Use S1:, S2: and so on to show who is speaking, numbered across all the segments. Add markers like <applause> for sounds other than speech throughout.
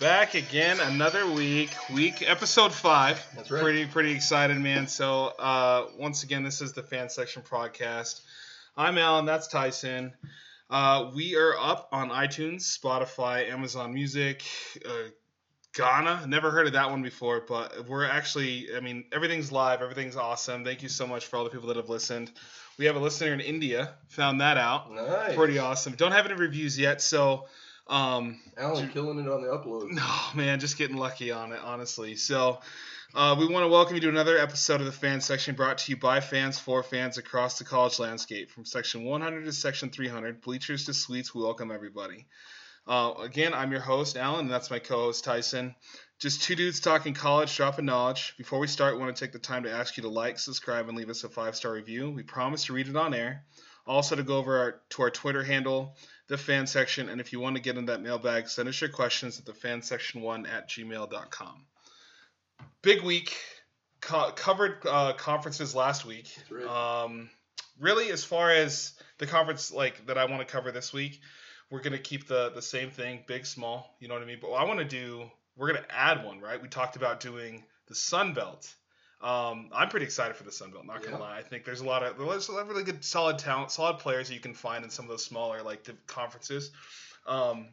S1: Back again, another week, week episode five.
S2: That's right.
S1: Pretty pretty excited, man. So uh, once again, this is the fan section podcast. I'm Alan. That's Tyson. Uh, we are up on iTunes, Spotify, Amazon Music, uh, Gaana. Never heard of that one before, but we're actually. I mean, everything's live. Everything's awesome. Thank you so much for all the people that have listened. We have a listener in India. Found that out.
S2: Nice.
S1: Pretty awesome. Don't have any reviews yet, so. Um,
S2: Alan killing it on the upload.
S1: no, <laughs> man, just getting lucky on it, honestly. So, uh, we want to welcome you to another episode of the fan section brought to you by fans for fans across the college landscape. From section 100 to section 300, bleachers to suites, we welcome everybody. Uh, again, I'm your host, Alan, and that's my co host, Tyson. Just two dudes talking college, dropping knowledge. Before we start, we want to take the time to ask you to like, subscribe, and leave us a five star review. We promise to read it on air. Also, to go over our, to our Twitter handle, the fan section, and if you want to get in that mailbag, send us your questions at the fan section one at gmail.com. Big week. Co- covered uh, conferences last week.
S2: Right.
S1: Um, really, as far as the conference like that I want to cover this week, we're gonna keep the the same thing, big, small. You know what I mean? But I want to do, we're gonna add one, right? We talked about doing the Sun Belt. Um, I'm pretty excited for the Sun Belt. Not gonna
S2: Yeah.
S1: lie, I think there's a lot of there's a lot of really good, solid talent, solid players that you can find in some of those smaller like conferences. Um,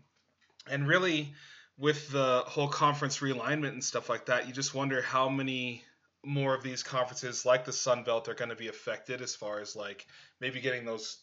S1: and really, with the whole conference realignment and stuff like that, you just wonder how many more of these conferences like the Sun Belt are going to be affected as far as like maybe getting those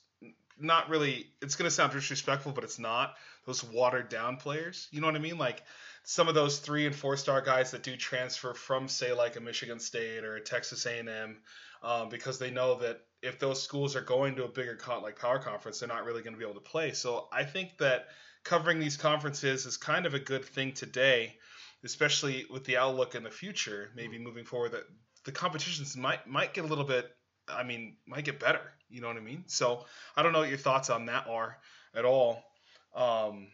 S1: not really it's going to sound disrespectful but it's not those watered down players you know what i mean like some of those three and four star guys that do transfer from say like a michigan state or a texas a&m um, because they know that if those schools are going to a bigger con- like power conference they're not really going to be able to play so i think that covering these conferences is kind of a good thing today especially with the outlook in the future, maybe moving forward, that the competitions might might get a little bit. I mean, might get better. You know what I mean? So I don't know what your thoughts on that are at all. Um,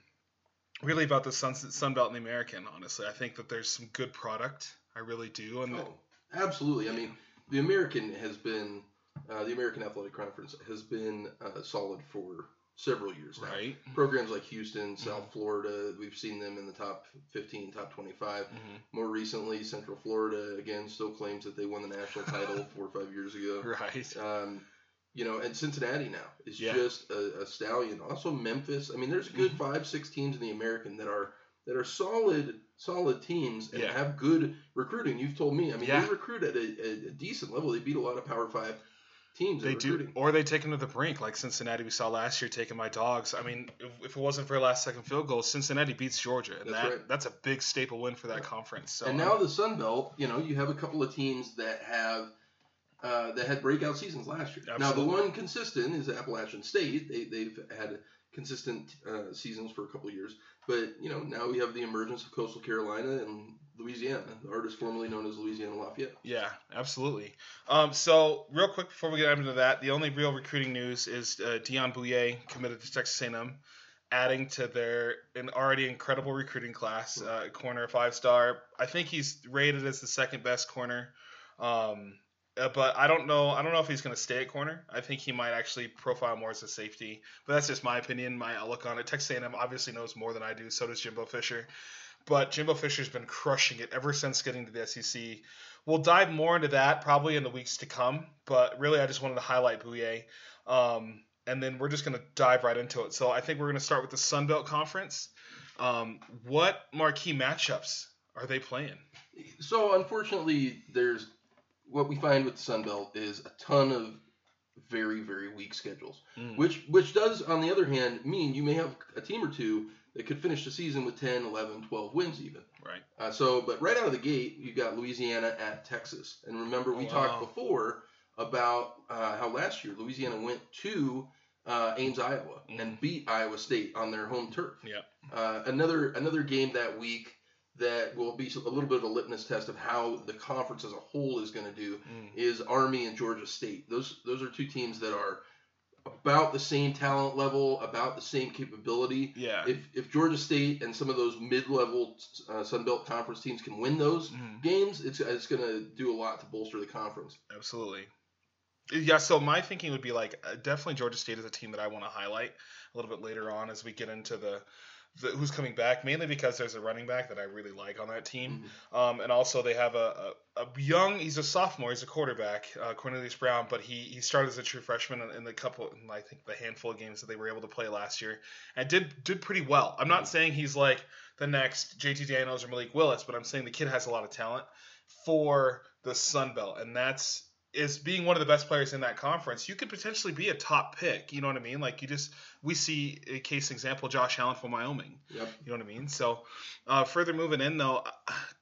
S1: really about the Sun Sun Belt and the American. Honestly, I think that there's some good product. I really do. And
S2: Oh, absolutely. I mean, the American has been, uh, the American Athletic Conference has been uh, solid for several years now.
S1: right.
S2: Programs like Houston, South
S1: Mm-hmm.
S2: Florida, we've seen them in the top 15, top 25.
S1: hmm
S2: More recently, Central Florida, again, still claims that they won the national title <laughs> four or five years ago.
S1: Right.
S2: Um, you know, and Cincinnati now is
S1: Yeah.
S2: just a, a stallion. Also Memphis. I mean, there's a good five, six teams in the American that are that are solid, solid teams and
S1: Yeah.
S2: have good recruiting. You've told me. I mean,
S1: Yeah.
S2: they recruit at a, a, decent level. They beat a lot of Power Five teams.
S1: They do,
S2: recruiting.
S1: or they take them to the brink, like Cincinnati. We saw last year taking my dogs. I mean, if, if it wasn't for a last second field goal, Cincinnati beats Georgia, and
S2: That's
S1: that
S2: right.
S1: that's a big staple win for that
S2: Yeah.
S1: conference. So
S2: and now the Sun Belt, you know, you have a couple of teams that have uh, that had breakout seasons last year. Now the one consistent is Appalachian State. They they've had consistent uh, seasons for a couple of years, but you know now we have the emergence of Coastal Carolina and Louisiana, the artist formerly known as Louisiana Lafayette.
S1: Yeah, absolutely. Um, so real quick before we get into that, the only real recruiting news is uh, Deyon Bouie committed to Texas A&M, adding to their an already incredible recruiting class. Uh, corner five star. I think he's rated as the second best corner. Um, uh, but I don't know. I don't know if he's going to stay at corner. I think he might actually profile more as a safety. But that's just my opinion, my outlook on it. Texas A&M obviously knows more than I do. So does Jimbo Fisher. But Jimbo Fisher's been crushing it ever since getting to the SEC. We'll dive more into that probably in the weeks to come. But really, I just wanted to highlight Bouie. Um, and then we're just going to dive right into it. So I think we're going to start with the Sun Belt Conference. Um, what marquee matchups are they playing?
S2: So unfortunately, there's what we find with the Sun Belt is a ton of very very weak schedules.
S1: Mm.
S2: Which which does on the other hand mean you may have a team or two that could finish the season with 10, 11, 12 wins even.
S1: Right.
S2: Uh, so, but right out of the gate, you've got Louisiana at Texas. And remember, we
S1: Oh,
S2: talked before about uh, how last year Louisiana went to uh, Ames, Iowa,
S1: Mhm.
S2: and beat Iowa State on their home turf.
S1: Yep.
S2: Uh, another another game that week that will be a little bit of a litmus test of how the conference as a whole is going to do
S1: Mm.
S2: is Army and Georgia State. Those those are two teams that are about the same talent level, about the same capability.
S1: Yeah.
S2: If if Georgia State and some of those mid-level uh, Sun Belt conference teams can win those
S1: Mhm.
S2: games, it's it's going to do a lot to bolster the conference.
S1: Absolutely. Yeah, so my thinking would be like uh, definitely Georgia State is a team that I want to highlight a little bit later on as we get into the the, who's coming back, mainly because there's a running back that I really like on that team,
S2: Mhm.
S1: um, and also they have a, a, a young. He's a sophomore. He's a quarterback, uh, Cornelius Brown, but he he started as a true freshman in, in the couple, in I think the handful of games that they were able to play last year, and did did pretty well. I'm not
S2: Mhm.
S1: saying he's like the next JT Daniels or Malik Willis, but I'm saying the kid has a lot of talent for the Sun Belt, and that's is being one of the best players in that conference. You could potentially be a top pick. You know what I mean? Like you just we see a case example, Josh Allen from Wyoming.
S2: Yep.
S1: You know what I mean? So, uh, further moving in though,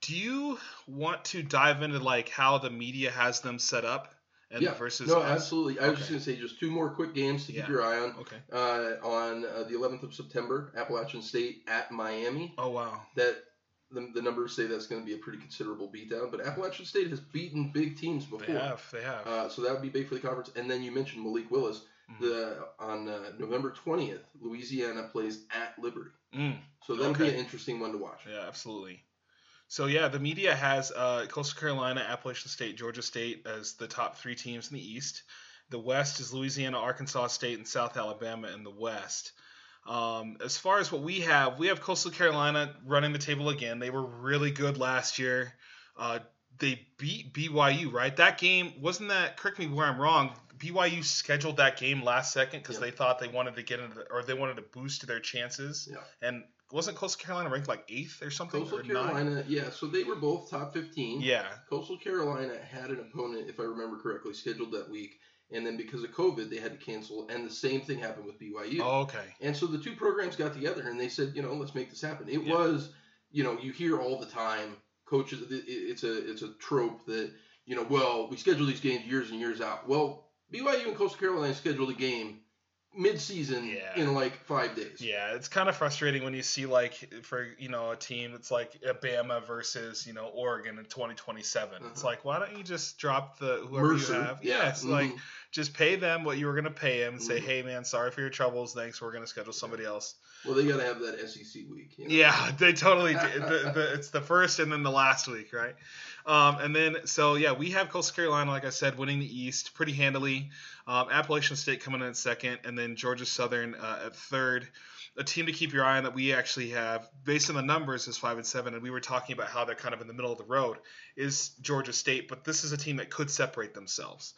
S1: do you want to dive into like how the media has them set up and
S2: Yeah.
S1: versus
S2: No, absolutely. I was just going to say just two more quick games to keep
S1: Yeah.
S2: your eye on.
S1: Okay.
S2: Uh, on uh, the 11th of September, Appalachian State at Miami.
S1: Oh wow.
S2: That the, the numbers say that's going to be a pretty considerable beatdown. But Appalachian State has beaten big teams before.
S1: They have. They have.
S2: Uh, so that would be big for the conference. And then you mentioned Malik Willis.
S1: Mhm.
S2: The on uh, November 20th, Louisiana plays at Liberty.
S1: Mm.
S2: So that'll be an interesting one to watch.
S1: Yeah, absolutely. So yeah, the media has uh, Coastal Carolina, Appalachian State, Georgia State as the top three teams in the East. The West is Louisiana, Arkansas State, and South Alabama in the West. Um, as far as what we have, we have Coastal Carolina running the table again. They were really good last year. Uh, they beat BYU, right? That game wasn't that. Correct me where I'm wrong. BYU scheduled that game last second because
S2: Yeah.
S1: they thought they wanted to get into, the, or they wanted to boost their chances.
S2: Yeah.
S1: And wasn't Coastal Carolina ranked like eighth or something?
S2: Coastal
S1: or?
S2: Carolina, yeah. So they were both top 15.
S1: Yeah.
S2: Coastal Carolina had an opponent, if I remember correctly, scheduled that week, and then because of COVID, they had to cancel. And the same thing happened with BYU.
S1: Oh, okay.
S2: And so the two programs got together and they said, you know, let's make this happen. It
S1: Yeah.
S2: was, you know, you hear all the time, coaches. It's a it's a trope that you know, well, we schedule these games years and years out. Well, BYU and Coastal Carolina scheduled a game mid-season
S1: Yeah.
S2: in like five days.
S1: Yeah, it's kind of frustrating when you see like for you know a team that's like Bama versus you know Oregon in 2027. It's
S2: Uh-huh.
S1: like why don't you just drop the whoever
S2: Mercer,
S1: you have?
S2: yeah,
S1: it's like
S2: mhm.
S1: Just pay them what you were gonna pay them and say,
S2: Mhm.
S1: hey man, sorry for your troubles. Thanks, we're gonna schedule somebody else.
S2: Well, they got to have that SEC week. you know?
S1: Yeah, <laughs> they totally. do. the, <laughs> the, it's the first and then the last week, right? Um, and then so yeah, we have Coastal Carolina, like I said, winning the East pretty handily. Um, Appalachian State coming in at second, and then Georgia Southern uh, at third. A team to keep your eye on that we actually have, based on the numbers, is five and seven, and we were talking about how they're kind of in the middle of the road. Is Georgia State, but this is a team that could separate themselves.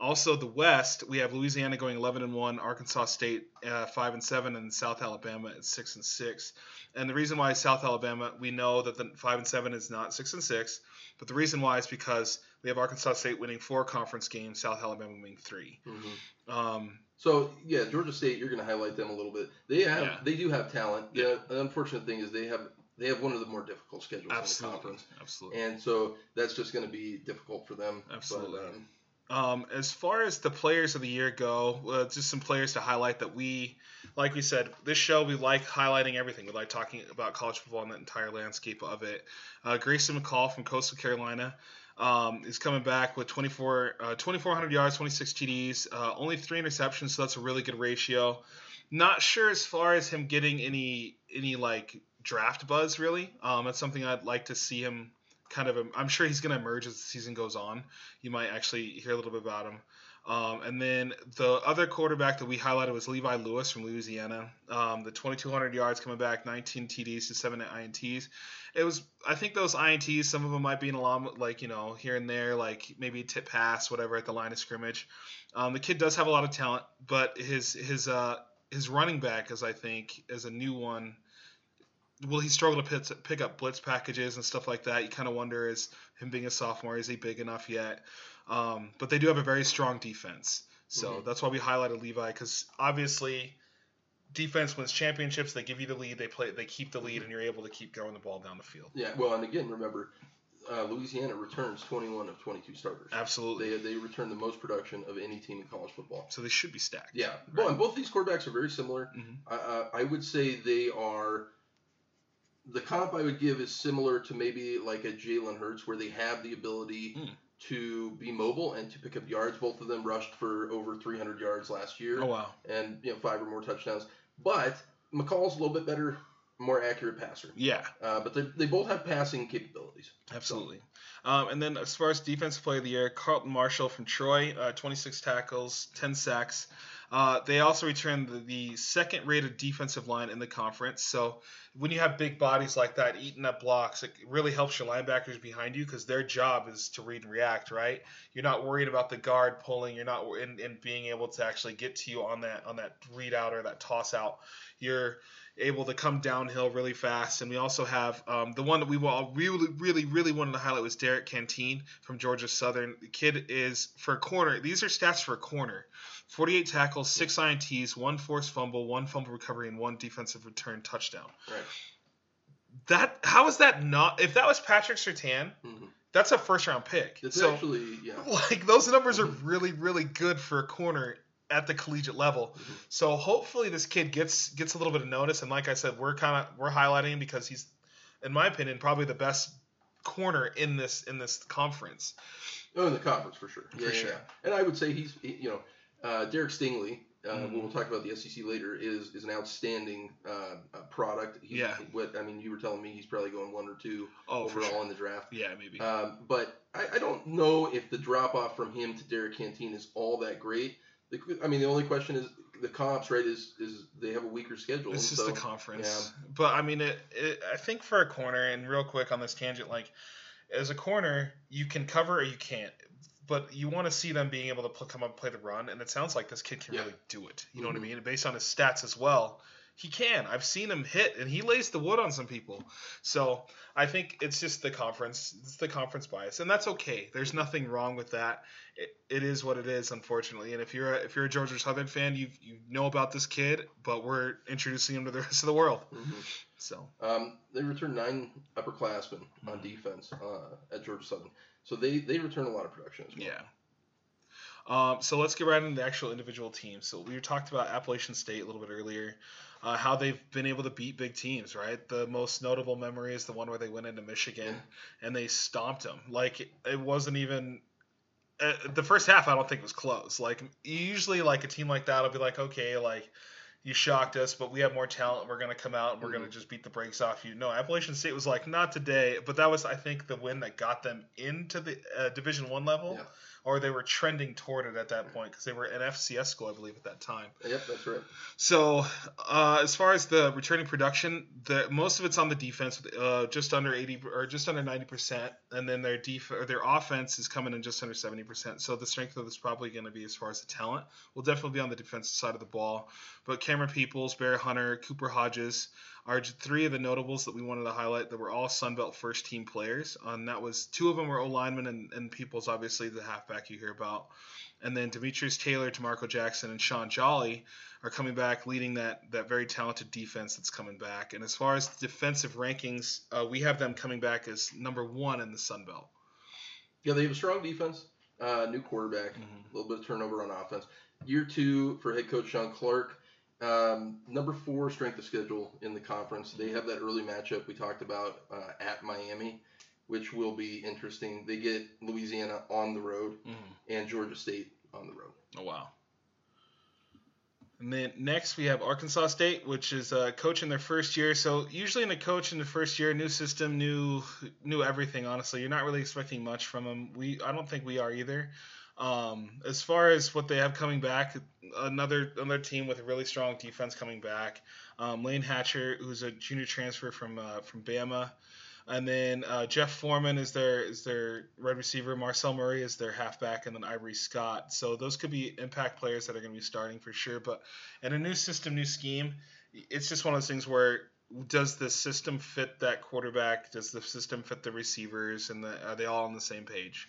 S1: Also, the West, we have Louisiana going 11 and one, Arkansas State uh, five and seven, and South Alabama at six and six. And the reason why South Alabama, we know that the five and seven is not six and six, but the reason why is because we have Arkansas State winning four conference games, South Alabama winning three.
S2: Mhm.
S1: Um,
S2: So yeah, Georgia State, you're going to highlight them a little bit. They have,
S1: Yeah.
S2: they do have talent. The, the unfortunate thing is they have, they have one of the more difficult schedules in the conference,
S1: absolutely.
S2: and so that's just going to be difficult for them. But,
S1: Absolutely.
S2: um,
S1: Um, as far as the players of the year go, uh, just some players to highlight that we, like we said, this show we like highlighting everything. We like talking about college football and the entire landscape of it. Uh, Grayson McCall from Coastal Carolina um, is coming back with 24, uh, 2,400 yards, 26 TDs, uh, only three interceptions, so that's a really good ratio. Not sure as far as him getting any any like draft buzz really. Um, that's something I'd like to see him kind of. I'm sure he's going to emerge as the season goes on you might actually hear a little bit about him. Um, and then the other quarterback that we highlighted was Levi Lewis from Louisiana. Um, the 2,200 yards coming back, 19 TDs to seven INTs. It was, I think those INTs, some of them might be an alarm, like you know, here and there, like maybe a tip pass, whatever, at the line of scrimmage. Um, the kid does have a lot of talent, but his his uh, his running back is, I think, is a new one. Will he struggle to pick, up blitz packages and stuff like that? You kind of wonder, is him being a sophomore, is he big enough yet? Um, but they do have a very strong defense. So
S2: Mhm.
S1: that's why we highlighted Levi because obviously defense wins championships. They give you the lead, they play, they keep the lead, and you're able to keep throwing the ball down the field.
S2: yeah. Well, and again, remember, uh, Louisiana returns 21 of 22 starters.
S1: Absolutely.
S2: They they return the most production of any team in college football.
S1: so they should be stacked.
S2: Yeah. Well, and both these quarterbacks are very similar.
S1: Mhm.
S2: I, I, I would say they are. The comp I would give is similar to maybe like a Jalen Hurts, where they have the ability
S1: Mm.
S2: to be mobile and to pick up yards. Both of them rushed for over 300 yards last year,
S1: Oh wow.
S2: and you know five or more touchdowns. But McCall's a little bit better, more accurate passer.
S1: Yeah.
S2: Uh, but they, they both have passing capabilities.
S1: Absolutely. Um, and then as far as defensive player of the year, Carlton Martial from Troy, uh, 26 tackles, 10 sacks. Uh, they also returned the, the second rated defensive line in the conference. So when you have big bodies like that eating up blocks, it really helps your linebackers behind you because their job is to read and react, right? You're not worried about the guard pulling. You're not in, in being able to actually get to you on that on that read out or that toss out. You're able to come downhill really fast. And we also have um, the one that we all really, really, really wanted to highlight was Derrick Canteen from Georgia Southern. The kid is for a corner. These are stats for a corner. 48 tackles, six INTs, one forced fumble, one fumble recovery, and one defensive return touchdown.
S2: Right.
S1: That how is that not? If that was Patrick Surtain,
S2: Mhm.
S1: that's a first round pick.
S2: It's
S1: so
S2: actually yeah. <laughs>
S1: like those numbers are
S2: Mhm.
S1: really, really good for a corner at the collegiate level.
S2: Mhm.
S1: So hopefully this kid gets gets a little bit of notice. And like I said, we're kind of we're highlighting him because he's, in my opinion, probably the best corner in this in this conference.
S2: Oh, in the conference for sure.
S1: For
S2: Yeah, yeah,
S1: sure.
S2: yeah. And I would say he's, he- you know, uh, Derek Stingley. Uh,
S1: Mhm.
S2: When we'll talk about the SEC later, is is an outstanding uh, uh, product. He,
S1: Yeah.
S2: What I mean, you were telling me he's probably going one or two
S1: Oh,
S2: overall
S1: sure.
S2: in the draft.
S1: Yeah, maybe.
S2: Um, but I, I don't know if the drop off from him to Derrick Canteen is all that great. The, I mean, the only question is the comps, right? Is is they have a weaker schedule?
S1: It's
S2: and
S1: just
S2: so,
S1: the conference. Yeah. But I mean, it, it. I think for a corner, and real quick on this tangent, like as a corner, you can cover or you can't. But you want to see them being able to pl- come up and play the run, and it sounds like this kid can
S2: Yeah.
S1: really do it. You know what I
S2: Mhm.
S1: mean? And based on his stats as well, he can. I've seen him hit, and he lays the wood on some people. So I think it's just the conference. It's the conference bias, and that's okay. There's nothing wrong with that. It, it is what it is, unfortunately. And if you're a, if you're a Georgia Southern fan, you you know about this kid, but we're introducing him to the rest of the world.
S2: Mhm.
S1: So
S2: Um, they returned nine upperclassmen on
S1: Mhm.
S2: defense uh, at Georgia Southern, so they they return a lot of production as well.
S1: yeah. Um, so let's get right into the actual individual teams. So we talked about Appalachian State a little bit earlier, uh, how they've been able to beat big teams. Right, the most notable memory is the one where they went into Michigan and they stomped them. Like it, it wasn't even. Uh, the first half, I don't think was close. Like usually, like a team like that will be like, okay, like you shocked us, but we have more talent. We're gonna come out and we're gonna
S2: Mhm.
S1: just beat the brakes off you. No, Appalachian State was like, not today. But that was, I think, the win that got them into the uh, Division One level,
S2: Yeah.
S1: Or they were trending toward it at that point because they were an FCS school, I believe, at that time.
S2: Yep, that's right.
S1: So, uh, as far as the returning production, the most of it's on the defense, uh, just under eighty or just under ninety percent, and then their def- or their offense is coming in just under seventy percent. So the strength of this probably going to be as far as the talent will definitely be on the defensive side of the ball. But Camerun Peoples, Baer Hunter, Cooper Hodges are three of the notables that we wanted to highlight that were all Sun Belt first team players. And that was two of them were O linemen, and, and Peoples obviously the halfback you hear about. And then Demetrius Taylor, D'Marco Jackson, and Sean Jolly are coming back, leading that that very talented defense that's coming back. And as far as defensive rankings, uh, we have them coming back as number one in the Sun Belt.
S2: Yeah, they have a strong defense, uh, new quarterback, a little bit of turnover on offense. Year two for head coach Shawn Clark. Um, number four strength of schedule in the conference. They have that early matchup we talked about uh, at Miami, which will be interesting. They get Louisiana on the road and Georgia State on the road.
S1: Oh wow. And then next we have Arkansas State, which is a coach in their first year. So usually in a coach in the first year, new system, new new everything. Honestly, you're not really expecting much from them. We I don't think we are either. Um, as far as what they have coming back, another another team with a really strong defense coming back. Um, Layne Hatcher, who's a junior transfer from uh, from Bama, and then uh, Jeff Foreman is their is their red receiver. Marcel Murray is their halfback, and then Ivory Scott. So those could be impact players that are going to be starting for sure. But in a new system, new scheme, it's just one of those things where does the system fit that quarterback? Does the system fit the receivers? And the, are they all on the same page?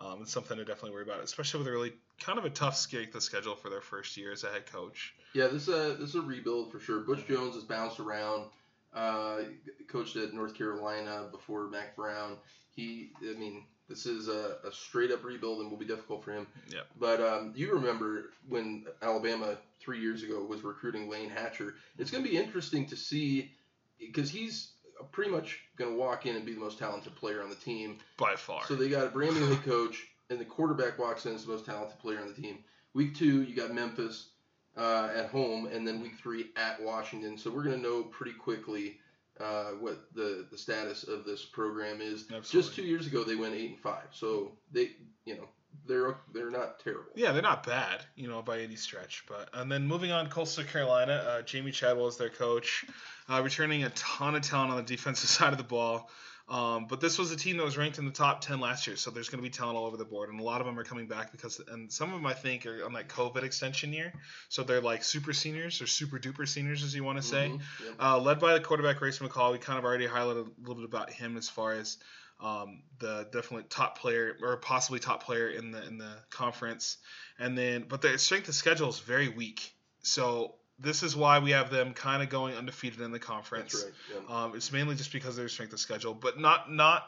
S1: Um, it's something to definitely worry about, especially with a really kind of a tough sk- the schedule for their first year as a head coach.
S2: Yeah, this is a this is a rebuild for sure. Butch Jones has bounced around. Uh, coached at North Carolina before Mack Brown. He, I mean, this is a, a straight up rebuild and will be difficult for him.
S1: Yep.
S2: But um, you remember when Alabama three years ago was recruiting Layne Hatcher. It's going to be interesting to see because he's pretty much going to walk in and be the most talented player on the team.
S1: By far.
S2: So they got a brand new head coach, and the quarterback walks in as the most talented player on the team. Week two, you got Memphis uh, at home, and then week three at Washington. So we're going to know pretty quickly uh, what the, the status of this program is.
S1: Absolutely.
S2: Just two years ago, they went eight and five. So they, you know, they're they're not terrible.
S1: Yeah, they're not bad, you know, by any stretch. But and then moving on, Coastal Carolina, uh, Jamey Chadwell is their coach, uh, returning a ton of talent on the defensive <laughs> side of the ball. Um, but this was a team that was ranked in the top 10 last year, so there's going to be talent all over the board, and a lot of them are coming back because, and some of them I think are on that COVID extension year, so they're like super seniors or super duper seniors, as you want to say.
S2: Mhm, yep.
S1: Uh, led by the quarterback Grayson McCall, we kind of already highlighted a little bit about him as far as um, the definitely top player or possibly top player in the in the conference. And then, but their strength of schedule is very weak, so this is why we have them kind of going undefeated in the conference.
S2: That's right. Yep.
S1: Um, it's mainly just because of their strength of schedule, but not not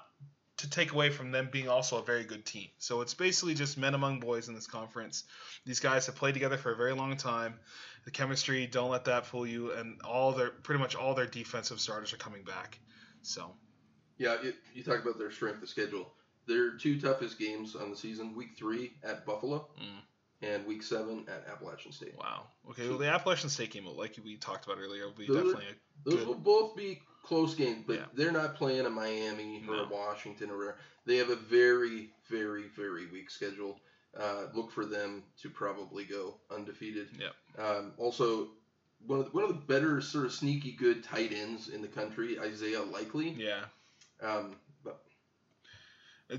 S1: to take away from them being also a very good team. So it's basically just men among boys in this conference. These guys have played together for a very long time. The chemistry, don't let that fool you. And all their pretty much all their defensive starters are coming back. So
S2: Yeah, it, you talk about their strength of schedule. Their two toughest games on the season: Week three at Buffalo,
S1: Mm.
S2: and Week seven at Appalachian State.
S1: wow. Okay, well the Appalachian State game, like we talked about earlier, will be
S2: Those
S1: definitely a,
S2: Those
S1: Good.
S2: will both be close games, but
S1: Yeah.
S2: they're not playing a Miami or
S1: No.
S2: a Washington or they have a very, very, very weak schedule. Uh, look for them to probably go undefeated.
S1: Yep.
S2: Um, also, one of the, one of the better sort of sneaky good tight ends in the country, Isaiah Likely.
S1: yeah.
S2: Um,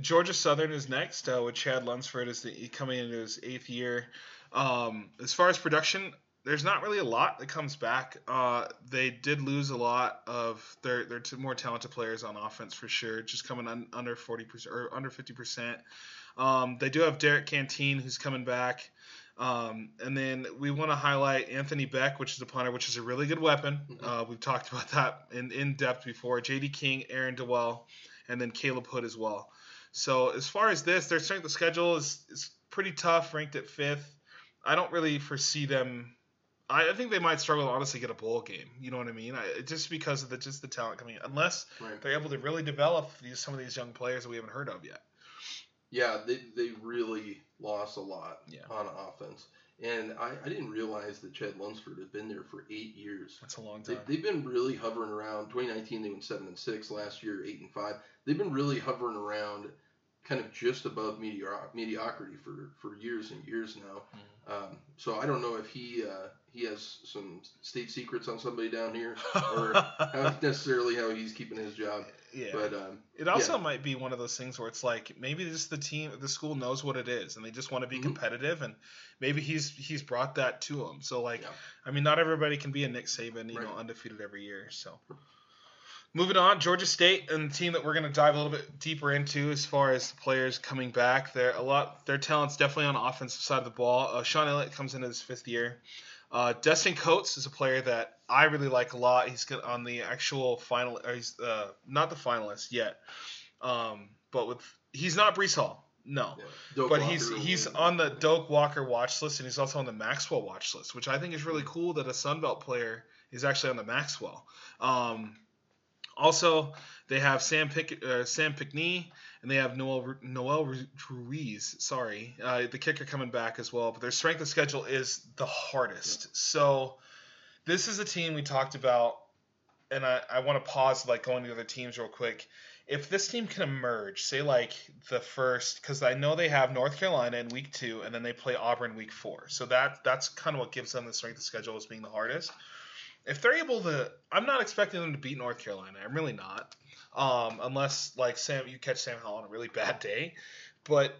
S1: Georgia Southern is next, uh, with Chad Lunsford is the, coming into his eighth year. Um, as far as production, there's not really a lot that comes back. Uh, they did lose a lot of their their more talented players on offense for sure, just coming un, under 40 percent or under 50 percent. Um, they do have Derrick Canteen who's coming back. Um, and then we want to highlight Anthony Beck, which is a punter, which is a really good weapon.
S2: Mhm.
S1: Uh, we've talked about that in, in depth before. J.D. King, Aaron Dewell, and then Caleb Hood as well. So as far as this, their strength of schedule is, is pretty tough, ranked at fifth. I don't really foresee them. I, I think they might struggle to honestly get a bowl game. You know what I mean? I, just because of the just the talent coming in, unless
S2: right.
S1: they're able to really develop these some of these young players that we haven't heard of yet.
S2: yeah, they, they really lost a lot
S1: Yeah.
S2: on offense. And I, I didn't realize that Chad Lunsford had been there for eight years.
S1: That's a long time.
S2: they've been really hovering around. 2019 they went seven and six. Last year eight and five. They've been really hovering around, kind of just above medioc- mediocrity for, for years and years now.
S1: Mm-hmm.
S2: Um, so I don't know if he uh, he has some state secrets on somebody down here, <laughs> or how necessarily how he's keeping his job.
S1: Yeah.
S2: But um,
S1: It also
S2: Yeah.
S1: might be one of those things where it's like maybe just the team, the school knows what it is, and they just want to be
S2: Mhm.
S1: competitive, and maybe he's he's brought that to them. So like,
S2: Yeah.
S1: I mean, not everybody can be a Nick Saban, you know, undefeated every year. So moving on, Georgia State and the team that we're going to dive a little bit deeper into as far as the players coming back. They're a lot. Their talent's definitely on the offensive side of the ball. Uh, Shawn Elliott comes into his fifth year. Uh, Destin Coates is a player that I really like a lot. He's got on the actual final. He's uh, not the finalist yet, um, but with he's not Breece Hall. No,
S2: yeah,
S1: but he's
S2: Walker
S1: he's
S2: will-
S1: on the Doak Walker watch list, and he's also on the Maxwell watch list, which I think is really cool that a Sun Belt player is actually on the Maxwell. Um, also, they have Sam Pick uh, Sam Pinckney, and they have Noel Noel Ruiz. Sorry, uh, the kicker coming back as well. But their strength of schedule is the hardest. So this is a team we talked about, and I, I want to pause like going to the other teams real quick. If this team can emerge, say like the first, because I know they have North Carolina in week two, and then they play Auburn week four. So that that's kind of what gives them the strength of schedule as being the hardest. If they're able to, I'm not expecting them to beat North Carolina. I'm really not, um, unless like Sam, you catch Sam Howell on a really bad day. But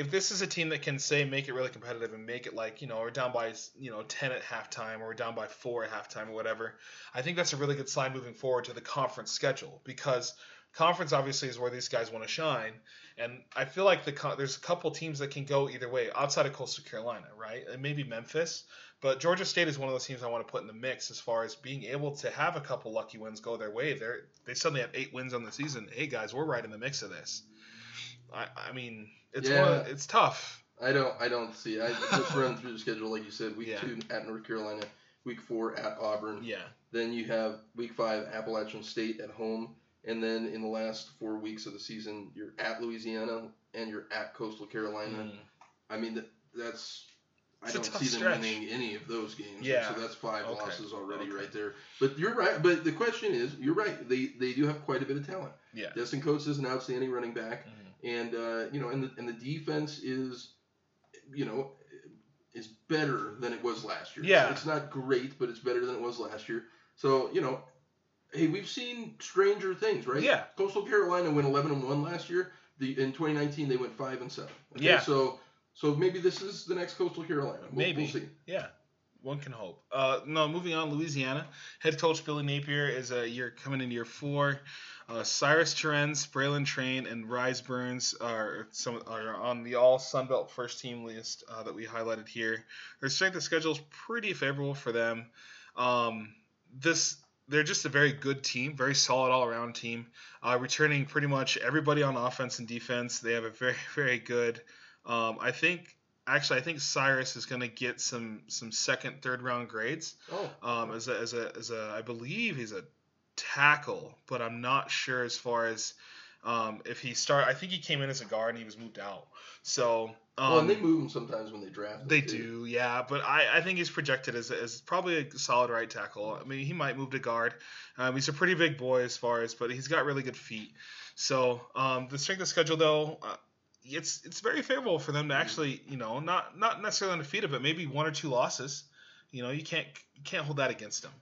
S1: if this is a team that can say make it really competitive and make it like you know we're down by you know 10 at halftime or we're down by four at halftime or whatever, I think that's a really good sign moving forward to the conference schedule because conference obviously is where these guys want to shine, and I feel like the there's a couple teams that can go either way outside of Coastal Carolina, right? And maybe Memphis, but Georgia State is one of those teams I want to put in the mix as far as being able to have a couple lucky wins go their way. They they suddenly have eight wins on the season. Hey guys, we're right in the mix of this. I, I mean, it's
S2: Yeah.
S1: one it's tough.
S2: I don't I don't see. I just <laughs> run through the schedule like you said. Week
S1: Yeah.
S2: two at North Carolina, week four at Auburn.
S1: Yeah,
S2: Then you have week five Appalachian State at home, and then in the last four weeks of the season, you're at Louisiana and you're at Coastal Carolina.
S1: Mm.
S2: I mean that, that's. I
S1: It's a
S2: don't see them
S1: stretch.
S2: winning any of those games.
S1: Yeah.
S2: So that's five
S1: Okay.
S2: losses already
S1: Okay.
S2: right there. But you're right. But the question is, you're right. They they do have quite a bit of talent.
S1: yeah.
S2: Destin Coates is an outstanding running back.
S1: Mhm.
S2: And uh, you know, and the and the defense is, you know, is better than it was last year.
S1: Yeah.
S2: it's not great, but it's better than it was last year. So you know, hey, we've seen stranger things, right?
S1: Yeah.
S2: Coastal Carolina went 11 and one last year. The in 2019 they went five and seven. Okay,
S1: Yeah.
S2: So so maybe this is the next Coastal Carolina. We'll,
S1: Maybe.
S2: we'll see.
S1: Yeah, one can hope. Uh, no, moving on. Louisiana head coach Billy Napier is a year coming in year four. Uh, Cyrus Torrence, Bralen Trahan, and Rhys Byrns are some are on the All Sun Belt first team list uh, that we highlighted here. Their strength of schedule is pretty favorable for them. Um, this they're just a very good team, very solid all around team. Uh, returning pretty much everybody on offense and defense. They have a very <laughs> very good. Um, I think actually I think Cyrus is going to get some some second third round grades
S2: Oh,
S1: um, as a as a as a I believe he's a tackle, but I'm not sure as far as um, if he start. I think he came in as a guard and he was moved out. So um,
S2: well, and they move him sometimes when they draft.
S1: they
S2: too.
S1: do, yeah, but I, I think he's projected as, as probably a solid right tackle. I mean, he might move to guard. Um, he's a pretty big boy as far as, but he's got really good feet. So um, the strength of schedule, though, uh, it's it's very favorable for them to actually, you know, not not necessarily undefeated, but maybe one or two losses. You know, you can't you can't hold that against them.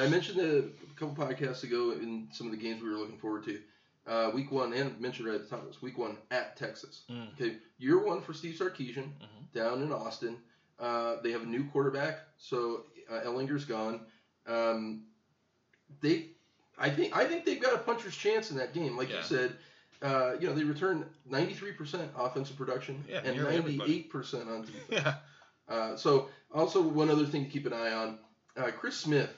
S2: I mentioned a couple podcasts ago in some of the games we were looking forward to. Uh, week one, and mentioned right at the top of this, week one at Texas.
S1: Mm.
S2: Okay, year one for Steve Sarkisian
S1: Mhm.
S2: down in Austin. Uh, they have a new quarterback, so uh, Ehlinger's gone. Um, they, I think, I think they've got a puncher's chance in that game. Like
S1: Yeah.
S2: you said, uh, you know, they return 93% offensive production
S1: Yeah,
S2: and 98% on defense. <laughs>
S1: Yeah,
S2: Uh, so also one other thing to keep an eye on, uh, Chris Smith,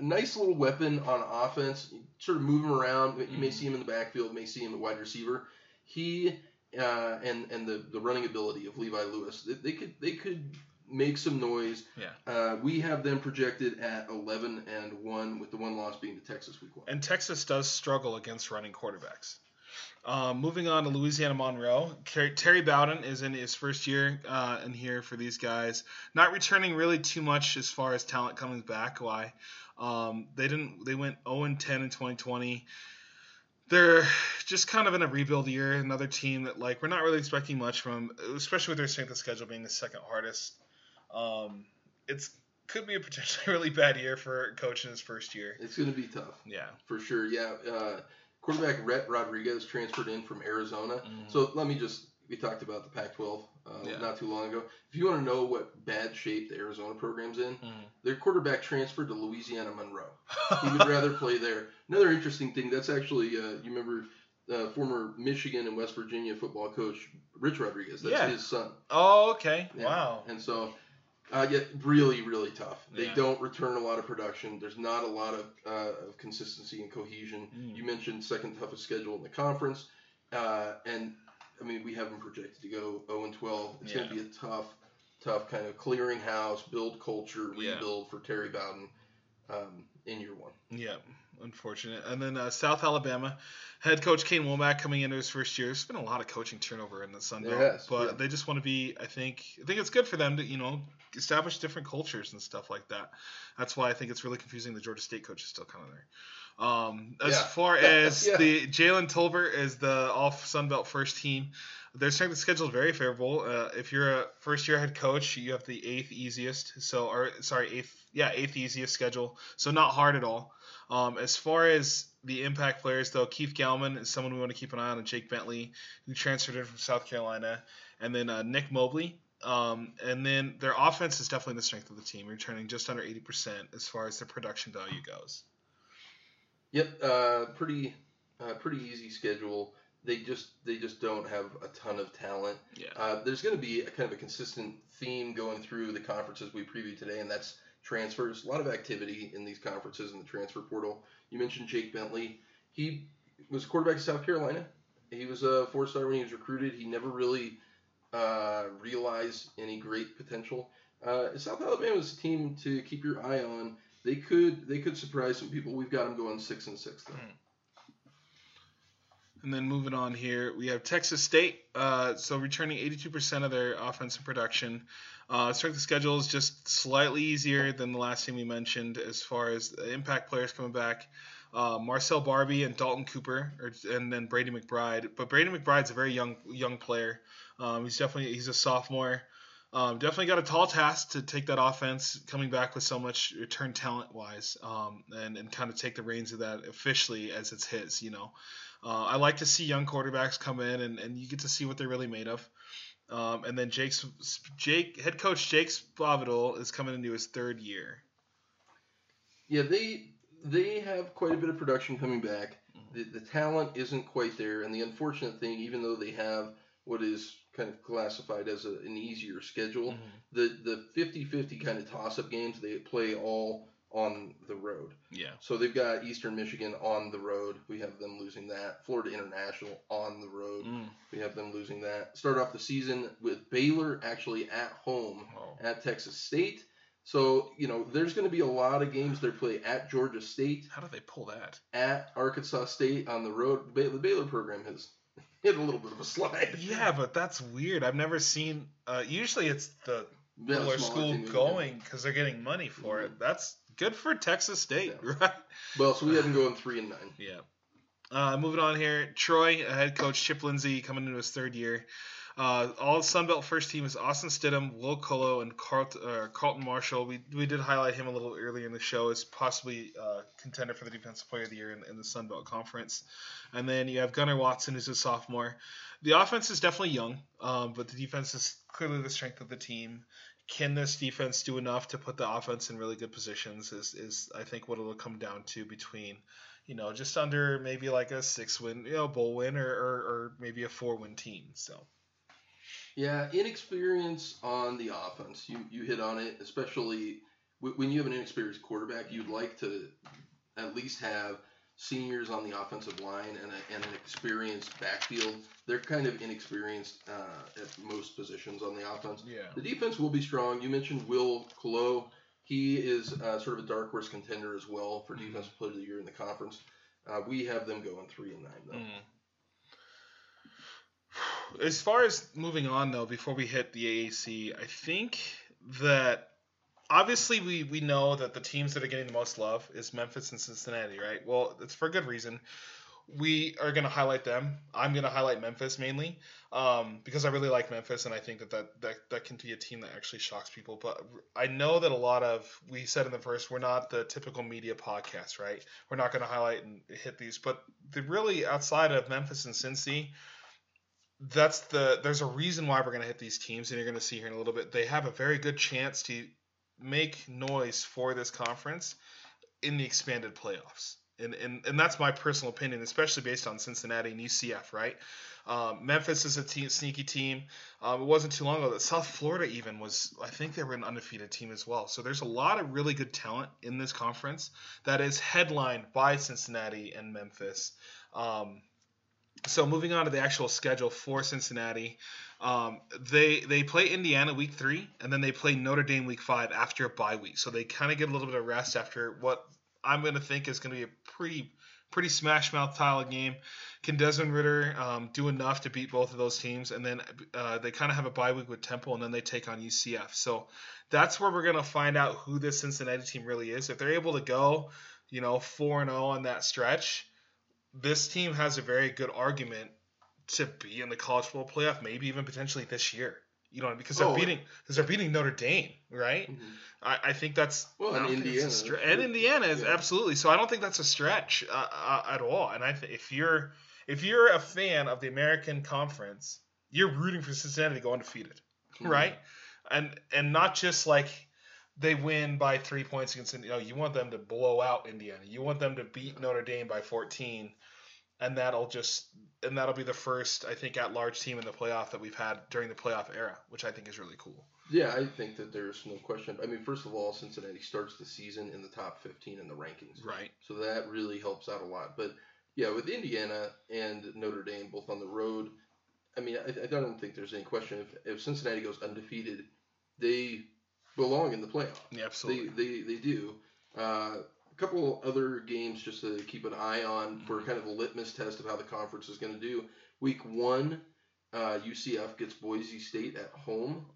S2: nice little weapon on offense. Sort of move him around. You may
S1: Mhm.
S2: see him in the backfield, may see him at wide receiver. He uh, and and the, the running ability of Levi Lewis, they, they could they could make some noise.
S1: Yeah.
S2: Uh, we have them projected at 11 and one, with the one loss being to Texas week one.
S1: and Texas does struggle against running quarterbacks. Um, moving on to Louisiana Monroe, Terry Bowden is in his first year uh, in here for these guys. Not returning really too much as far as talent coming back. Why? Um, they didn't. They went 0 and 10 in 2020. They're just kind of in a rebuild year. Another team that like we're not really expecting much from, especially with their strength of schedule being the second hardest. Um, it's could be a potentially <laughs> really bad year for a coach in his first year.
S2: It's going to be tough
S1: Yeah.
S2: for sure. Yeah. Uh, quarterback Rhett Rodriguez transferred in from Arizona.
S1: Mhm.
S2: So let me just we talked about the Pac-12 uh,
S1: Yeah.
S2: not too long ago. If you want to know what bad shape the Arizona program's in,
S1: Mhm.
S2: their quarterback transferred to Louisiana Monroe. <laughs> He would rather play there. Another interesting thing that's actually uh, you remember uh, former Michigan and West Virginia football coach Rich Rodriguez. That's
S1: Yeah.
S2: his son.
S1: Oh, okay.
S2: Yeah.
S1: Wow.
S2: And so, uh, yeah, really, really tough. They
S1: Yeah.
S2: don't return a lot of production. There's not a lot of, uh, of consistency and cohesion.
S1: Mm.
S2: You mentioned second toughest schedule in the conference, uh, and I mean we have them projected to go 0 and 12. It's going to be a tough, tough kind of clearinghouse, build culture,
S1: Yeah.
S2: rebuild for Terry Bowden um, in year one.
S1: Yeah, unfortunate. And then uh, South Alabama, head coach Kane Wommack coming into his first year. There's been a lot of coaching turnover in the Sun Belt,
S2: has,
S1: but
S2: yeah.
S1: they just want to be. I think. I think it's good for them to you know establish different cultures and stuff like that. That's why I think it's really confusing. The Georgia State coach is still kind of there. Um, as
S2: Yeah.
S1: far <laughs> as
S2: Yeah.
S1: the Jalen Tolbert is the all Sun Belt first team. Their strength of schedule is very favorable. Uh, if you're a first year head coach, you have the eighth easiest. So, or sorry, eighth, yeah, eighth easiest schedule. So not hard at all. Um, as far as the impact players, though, Keith Gallman is someone we want to keep an eye on, and Jake Bentley, who transferred in from South Carolina, and then uh, Nick Mobley. Um, and then their offense is definitely the strength of the team, returning just under 80% as far as their production value goes.
S2: Yep, uh, pretty, uh, pretty easy schedule. They just they just don't have a ton of talent.
S1: Yeah.
S2: Uh, there's going to be a kind of a consistent theme going through the conferences we preview today, and that's transfers. A lot of activity in these conferences in the transfer portal. You mentioned Jake Bentley. He was quarterback of South Carolina. He was a four star when he was recruited. He never really uh, realized any great potential. Uh, South Alabama is a team to keep your eye on. They could they could surprise some people. We've got them going six and six though.
S1: And then moving on here, we have Texas State. Uh, so returning 82% of their offensive production. Uh, strength of schedule is just slightly easier than the last team we mentioned as far as impact players coming back. uh, Marcell Barbee and Dalton Cooper, or, and then Brady McBride. But Brady McBride's a very young young player. Um, he's definitely he's a sophomore. Um, definitely got a tall task to take that offense, coming back with so much return talent wise, um, and and kind of take the reins of that officially as it's his. You know, uh, I like to see young quarterbacks come in and, and you get to see what they're really made of. Um, and then Jake's Jake head coach Jake Spavital is coming into his third year.
S2: Yeah, they they have quite a bit of production coming back. The, the talent isn't quite there, and the unfortunate thing, even though they have what is kind of classified as a, an easier schedule, the the 50-50 kind of toss up games they play all on the road.
S1: Yeah.
S2: So they've got Eastern Michigan on the road. We have them losing that. Florida International on the road.
S1: Mm.
S2: We have them losing that. Start off the season with Baylor actually at home
S1: Oh.
S2: at Texas State. So, you know, there's going to be a lot of games they play at Georgia State,
S1: How do they pull that?
S2: at Arkansas State on the road. The Baylor program has <laughs> hit a little bit of a slide.
S1: Yeah, but that's weird. I've never seen. Uh, usually, it's the
S2: Yeah,
S1: Baylor school going because they're getting money for it. That's good for Texas State,
S2: Yeah.
S1: right?
S2: Well, so we have them going three and nine.
S1: Yeah. Uh, moving on here, Troy head coach Chip Lindsey coming into his third year. Uh, all Sunbelt first team is Austin Stidham, Will Choloh, and Carlt, uh, Carlton Martial. We, we did highlight him a little earlier in the show as possibly uh, contender for the Defensive Player of the Year in, in the Sunbelt Conference. And then you have Gunnar Watson, who's a sophomore. The offense is definitely young, um, but the defense is clearly the strength of the team. Can this defense do enough to put the offense in really good positions? Is, is I think what it'll come down to between you know, just under maybe like a six win, you know, bowl win or, or, or maybe a four win team. So
S2: Yeah, inexperience on the offense. You you hit on it, especially when you have an inexperienced quarterback. You'd like to at least have seniors on the offensive line and, a, and an experienced backfield. They're kind of inexperienced uh, at most positions on the offense.
S1: yeah,
S2: The defense will be strong. You mentioned Will Choloh. He is uh, sort of a dark horse contender as well for
S1: Mhm.
S2: defensive player of the year in the conference. Uh, we have them going three and nine though.
S1: Mm. <sighs> As far as moving on though, before we hit the AAC, I think that obviously we, we know that the teams that are getting the most love is Memphis and Cincinnati, right? Well, it's for a good reason. We are going to highlight them. I'm going to highlight Memphis mainly um, because I really like Memphis and I think that that, that that can be a team that actually shocks people. But I know that a lot of we said in the first we're not the typical media podcast, right? We're not going to highlight and hit these, but the really outside of Memphis and Cincy, that's the there's a reason why we're going to hit these teams and you're going to see here in a little bit they have a very good chance to make noise for this conference in the expanded playoffs. And and, and that's my personal opinion especially based on cincinnati and ucf right? Um, memphis is a sneaky team. Um, it wasn't too long ago that south florida even was i think they were an undefeated team as well. So there's a lot of really good talent in this conference that is headlined by cincinnati and memphis. Um, so moving on to the actual schedule for Cincinnati, um, they they play Indiana week three, and then they play Notre Dame week five after a bye week. So they kind of get a little bit of rest after what I'm going to think is going to be a pretty pretty smash mouth style game. Can Desmond Ridder um, do enough to beat both of those teams? And then uh, they kind of have a bye week with Temple, and then they take on UCF. So that's where we're going to find out who this Cincinnati team really is. If they're able to go, you know, four and zero on that stretch this team has a very good argument to be in the college football playoff, maybe even potentially this year. You know, because they're
S2: Oh.
S1: beating because they're beating Notre Dame, right?
S2: Mhm.
S1: I, I think that's
S2: Well, and Indiana.
S1: stre- and Indiana is
S2: Yeah.
S1: absolutely. So I don't think that's a stretch uh, uh, at all. And I think if you're if you're a fan of the American Conference, you're rooting for Cincinnati to go undefeated,
S2: Mhm.
S1: right? And and not just like they win by three points against you know you want them to blow out Indiana. You want them to beat Notre Dame by 14, and that'll just and that'll be the first I think at large team in the playoff that we've had during the playoff era, which I think is really cool.
S2: Yeah, I think that there's no question. I mean, first of all, Cincinnati starts the season in the top 15 in the rankings.
S1: Right.
S2: So that really helps out a lot. But yeah, with Indiana and Notre Dame both on the road, I mean, I, I don't think there's any question. If, if Cincinnati goes undefeated, they belong in the playoff.
S1: Yeah,
S2: They,
S1: absolutely.
S2: they, they do. Uh, a couple other games just to keep an eye on for kind of a litmus test of how the conference is going to do. Week one, uh, UCF gets Boise State at home.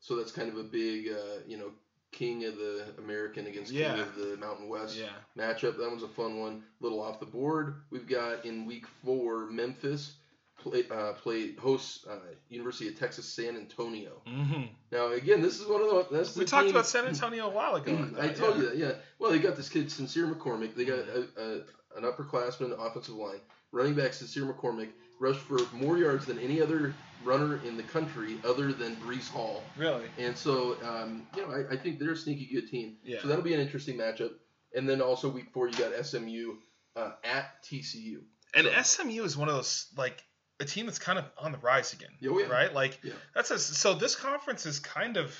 S2: So that's kind of a big, uh, you know, King of the American against
S1: Yeah.
S2: King of the Mountain West
S1: Yeah.
S2: matchup. That one's a fun one. little off the board. We've got in week four Memphis play uh, play hosts uh, University of Texas San Antonio.
S1: hmm
S2: Now again, this is one of the
S1: We talked
S2: team-
S1: about San Antonio a while ago. <clears throat>
S2: I told you that, yeah. Well, they got this kid Sincere McCormick. They got a, a, an upperclassman offensive line, running back Sincere McCormick rushed for more yards than any other runner in the country other than Breece Hall.
S1: Really?
S2: And so, um, you know, I, I think they're a sneaky good team.
S1: Yeah.
S2: So that'll be an interesting matchup. And then also week four, you got SMU uh, at TCU.
S1: And
S2: So-
S1: SMU is one of those like a team that's kind of on the rise again.
S2: Oh, yeah.
S1: Right? Like
S2: Yeah.
S1: that's a so this conference is kind of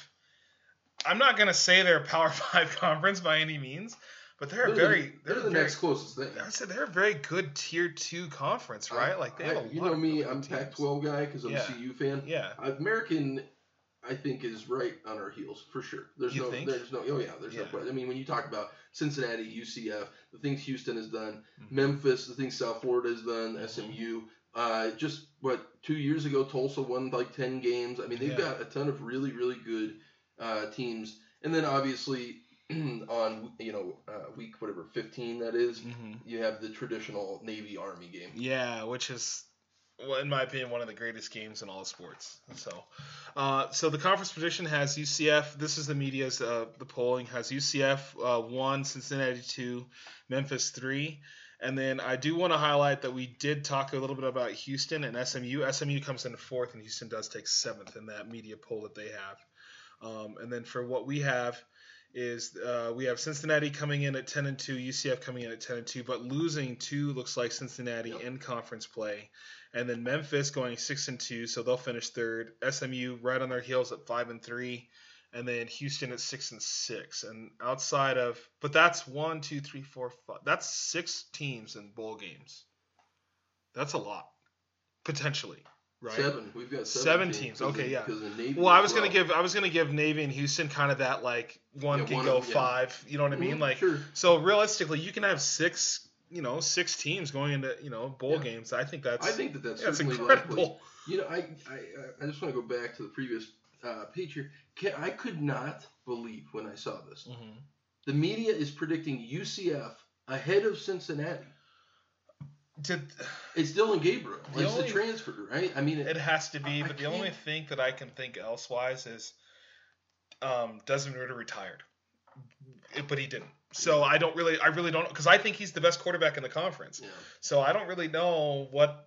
S1: I'm not gonna say they're a Power <laughs> Five conference by any means, but they're, a
S2: the-
S1: very
S2: they're,
S1: they're,
S2: the
S1: very,
S2: next closest thing.
S1: I say they're a very good tier two conference, right? like they have
S2: I-
S1: a
S2: you know me, I'm
S1: teams.
S2: Pac-12 guy because I'm
S1: Yeah.
S2: a CU fan.
S1: Yeah.
S2: American, I think, is right on our heels for sure. There's
S1: You
S2: no,
S1: think?
S2: there's no, oh yeah, there's no
S1: Yeah.
S2: question. I mean, when you talk about Cincinnati, UCF, the things Houston has done,
S1: Mhm.
S2: Memphis, the things South Florida has done. SMU. Uh, just what two years ago, Tulsa won like ten games. I mean, they've
S1: Yeah.
S2: got a ton of really, really good uh, teams. And then obviously <clears throat> on you know uh, week whatever 15 that is,
S1: hmm
S2: you have the traditional Navy Army game.
S1: Yeah, which is, well, in my opinion, one of the greatest games in all sports. So, uh, so the conference position has UCF. This is the media's uh, the polling has UCF uh, one, Cincinnati two, Memphis three, and then I do want to highlight that we did talk a little bit about Houston and SMU. SMU comes in fourth, and Houston does take seventh in that media poll that they have. Um, and then for what we have is uh, we have Cincinnati coming in at 10 and 2, UCF coming in at 10 and 2, but losing two looks like Cincinnati
S2: Yep.
S1: in conference play, and then Memphis going 6 and 2, so they'll finish third. SMU right on their heels at 5 and 3, and then Houston at 6 and 6. And outside of, but that's one, two, three, four, five. That's six teams in bowl games. That's a lot, potentially, right?
S2: Seven. We've got seven,
S1: Seven
S2: teams,
S1: okay, yeah.
S2: because of Navy
S1: Well, I
S2: as
S1: was gonna give I was gonna give Navy and Houston kind of that like one
S2: Yeah,
S1: can
S2: one
S1: go
S2: of- yeah.
S1: five. You know what I mean?
S2: Mhm,
S1: Like
S2: sure.
S1: so realistically, you can have six you know six teams going into you know bowl
S2: Yeah.
S1: games. I think that's
S2: I think that that's,
S1: that's incredible.
S2: likely. You know, I, I I just want to go back to the previous uh. Can, I could not believe when I saw this.
S1: Mhm.
S2: The media is predicting UCF ahead of Cincinnati.
S1: Did,
S2: It's Dillon Gabriel.
S1: The
S2: it's
S1: only-
S2: the transfer, right? I mean,
S1: it has to be,
S2: I- I
S1: but the only thing that I can think elsewise is um, Desmond Ridder retired, It- but he didn't. So I don't really, I really don't, because I think he's the best quarterback in the conference.
S2: yeah.
S1: So I don't really know what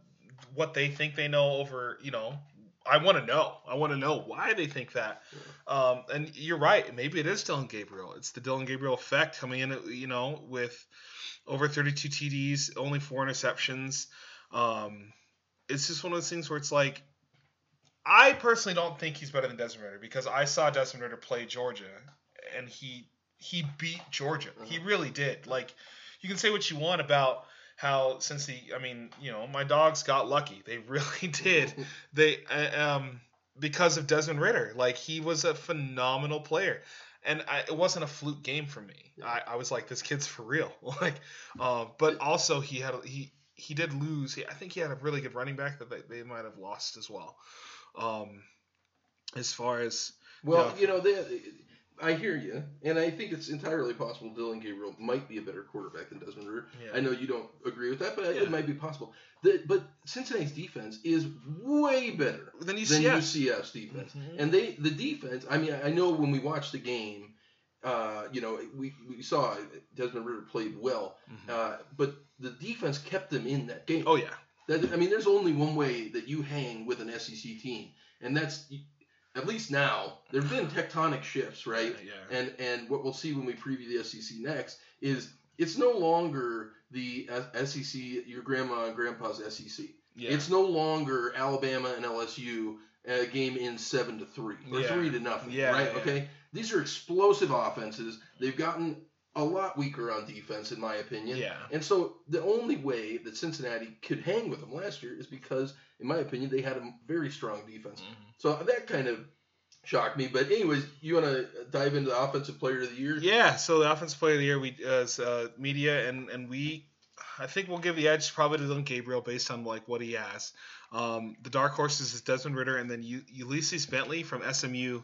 S1: what they think they know over, you know. I want to know. I want to know why they think that. Um, and you're right. Maybe it is Dillon Gabriel. It's the Dillon Gabriel effect coming in, you know, with over 32 TDs, only four interceptions. Um, it's just one of those things where it's like, I personally don't think he's better than Desmond Ridder because I saw Desmond Ridder play Georgia, and he he beat Georgia. He really did. Like, you can say what you want about how since the I mean, you know, my dogs got lucky. They <laughs> really did. They uh, um because of Desmond Ridder. Like he was a phenomenal player. And I, it wasn't a fluke game for me. I, I was like, this kid's for real. <laughs> like, uh, but also he had he he did lose. He, I think he had a really good running back that they, they might have lost as well. Um, as far as
S2: Well,
S1: Yeah.
S2: you know, they, I hear you, and I think it's entirely possible Dillon Gabriel might be a better quarterback than Desmond Ridder.
S1: yeah,
S2: I know you don't agree with that, but
S1: Yeah.
S2: it might be possible. The, but Cincinnati's defense is way better
S1: then you
S2: than UCF's defense.
S1: Mhm.
S2: And they, the defense. I mean, I know when we watched the game, uh, you know, we, we saw Desmond Ridder played well,
S1: Mhm.
S2: uh, but the defense kept them in that game.
S1: Oh yeah,
S2: That, I mean, there's only one way that you hang with an SEC team, and that's at least now. There've been tectonic shifts, right?
S1: yeah.
S2: And and what we'll see when we preview the SEC next is it's no longer the SEC, your grandma and grandpa's SEC.
S1: yeah.
S2: It's no longer Alabama and LSU a uh, game in seven to three or
S1: Yeah.
S2: three to nothing,
S1: Yeah,
S2: right?
S1: yeah.
S2: Okay, these are explosive offenses. They've gotten a lot weaker on defense, in my opinion.
S1: yeah.
S2: And so the only way that Cincinnati could hang with them last year is because, in my opinion, they had a very strong defense.
S1: Mhm.
S2: So that kind of shocked me. But anyways, you want to dive into the offensive player of the year?
S1: Yeah, so the offensive player of the year we uh, uh, media and and we I think we'll give the edge probably to Dillon Gabriel based on like what he has. Um, the dark horses is Desmond Ridder and then U- Ulysses Bentley from SMU.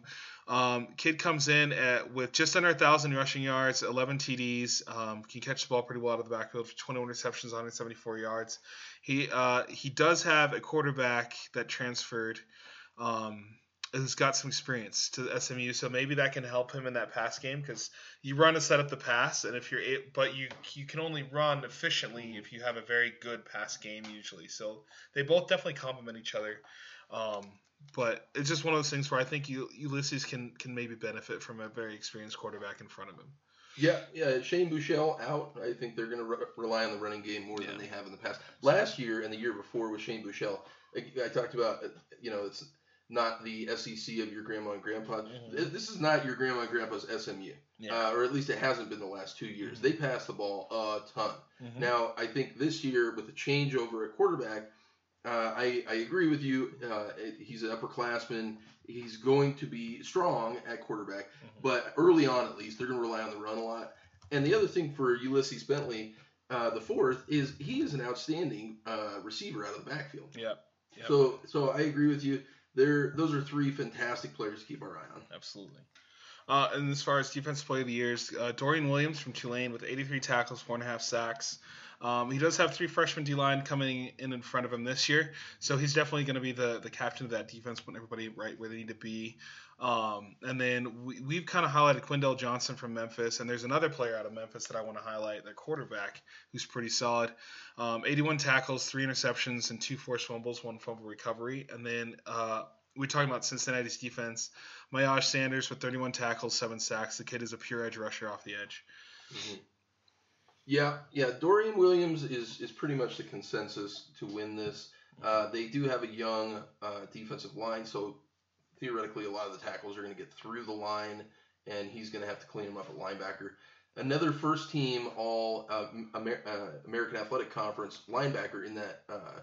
S1: Um, kid comes in at, with just under a thousand rushing yards, 11 TDs. Um, can catch the ball pretty well out of the backfield for 21 receptions, 174 yards. He uh, he does have a quarterback that transferred. Um, who's got some experience to SMU, so maybe that can help him in that pass game because you run to set up the pass, and if you're but you you can only run efficiently if you have a very good pass game usually. So they both definitely complement each other. Um, but it's just one of those things where I think you, Ulysses can can maybe benefit from a very experienced quarterback in front of him.
S2: Yeah, yeah. Shane Buechele out. I think they're going to re- rely on the running game more yeah. than they have in the past. Last year and the year before with Shane Buechele, I, I talked about you know it's not the SEC of your grandma and grandpa. Mm-hmm. This is not your grandma and grandpa's SMU, yeah. uh, or at least it hasn't been the last two years. Mm-hmm. They pass the ball a ton. Mm-hmm. Now, I think this year with the changeover at quarterback, uh, I, I agree with you. Uh, he's an upperclassman. He's going to be strong at quarterback, mm-hmm. but early on at least, they're going to rely on the run a lot. And the other thing for Ulysses Bentley, uh, the fourth, is he is an outstanding uh, receiver out of the backfield.
S1: Yep.
S2: yep. So so I agree with you they're those are three fantastic players to keep our eye on.
S1: Absolutely. Uh, and as far as defensive play of the years, uh, Dorian Williams from Tulane with 83 tackles, four and a half sacks. Um, he does have three freshman D line coming in in front of him this year, so he's definitely going to be the, the captain of that defense, putting everybody right where they need to be. Um, and then we, have kind of highlighted Quindell Johnson from Memphis, and there's another player out of Memphis that I want to highlight, their quarterback, who's pretty solid. Um, 81 tackles, three interceptions, and two forced fumbles, one fumble recovery. And then uh, we're talking about Cincinnati's defense. Myjai Sanders with 31 tackles, seven sacks. The kid is a pure edge rusher off the edge.
S2: Mm-hmm. Yeah, yeah. Dorian Williams is is pretty much the consensus to win this. Uh, they do have a young uh, defensive line, so theoretically, a lot of the tackles are going to get through the line, and he's going to have to clean them up at linebacker. Another first team All uh, Amer- uh, American Athletic Conference linebacker in that uh,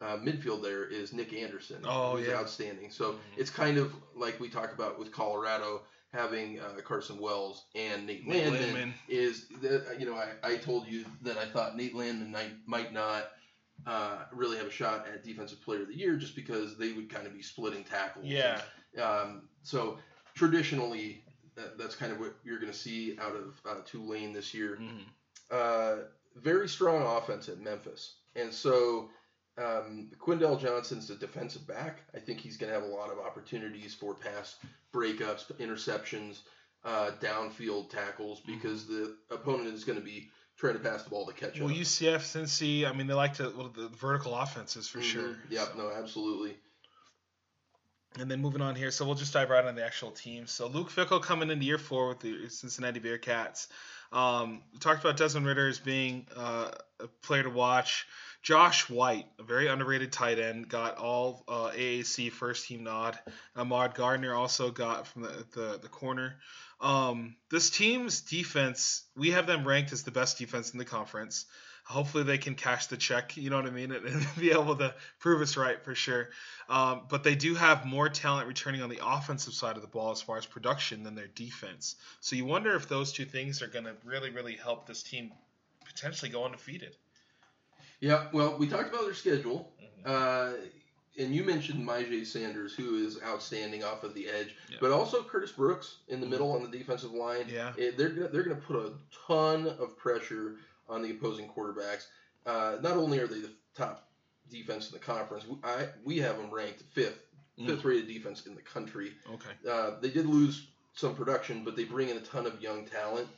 S2: uh, midfield there is Nick Anderson.
S1: Oh, who's yeah.
S2: outstanding. So mm-hmm. it's kind of like we talk about with Colorado having uh, Carson Wells and Nate, Nate Landman, Landman, is that you know I, I told you that I thought Nate Landman might, might not uh, really have a shot at defensive player of the year just because they would kind of be splitting tackles.
S1: Yeah.
S2: Um, so traditionally, that, that's kind of what you're going to see out of uh, Tulane this year. Mm-hmm. Uh, very strong offense at Memphis, and so um, Quindell Johnson's a defensive back. I think he's going to have a lot of opportunities for pass breakups, interceptions, uh, downfield tackles mm-hmm. because the opponent is going to be trying to pass the ball to catch
S1: well,
S2: up.
S1: Well, UCF, Cincy, I mean, they like to well, the vertical offenses for mm-hmm. sure.
S2: Yep, so. no, absolutely.
S1: And then moving on here, so we'll just dive right on the actual team. So Luke Fickell coming into year four with the Cincinnati Bearcats. Um, talked about Desmond Ridder as being uh, a player to watch. Josh Whyle, a very underrated tight end, got all uh, AAC first team nod. Ahmad Gardner also got from the, the, the corner. Um, this team's defense, we have them ranked as the best defense in the conference. Hopefully, they can cash the check, you know what I mean, and, and <laughs> be able to prove us right for sure. Um, but they do have more talent returning on the offensive side of the ball as far as production than their defense. So you wonder if those two things are going to really, really help this team potentially go undefeated.
S2: Yeah, well, we talked about their schedule. Mm-hmm. Uh, and you mentioned Myjai Sanders, who is outstanding off of the edge, but also Curtis Brooks in the middle on the defensive line.
S1: Yeah,
S2: they're they're going to put a ton of pressure on the opposing quarterbacks. Uh, not only are they the top defense in the conference, we, I, we have them ranked fifth, mm. fifth rated defense in the country.
S1: Okay,
S2: uh, they did lose some production, but they bring in a ton of young talent.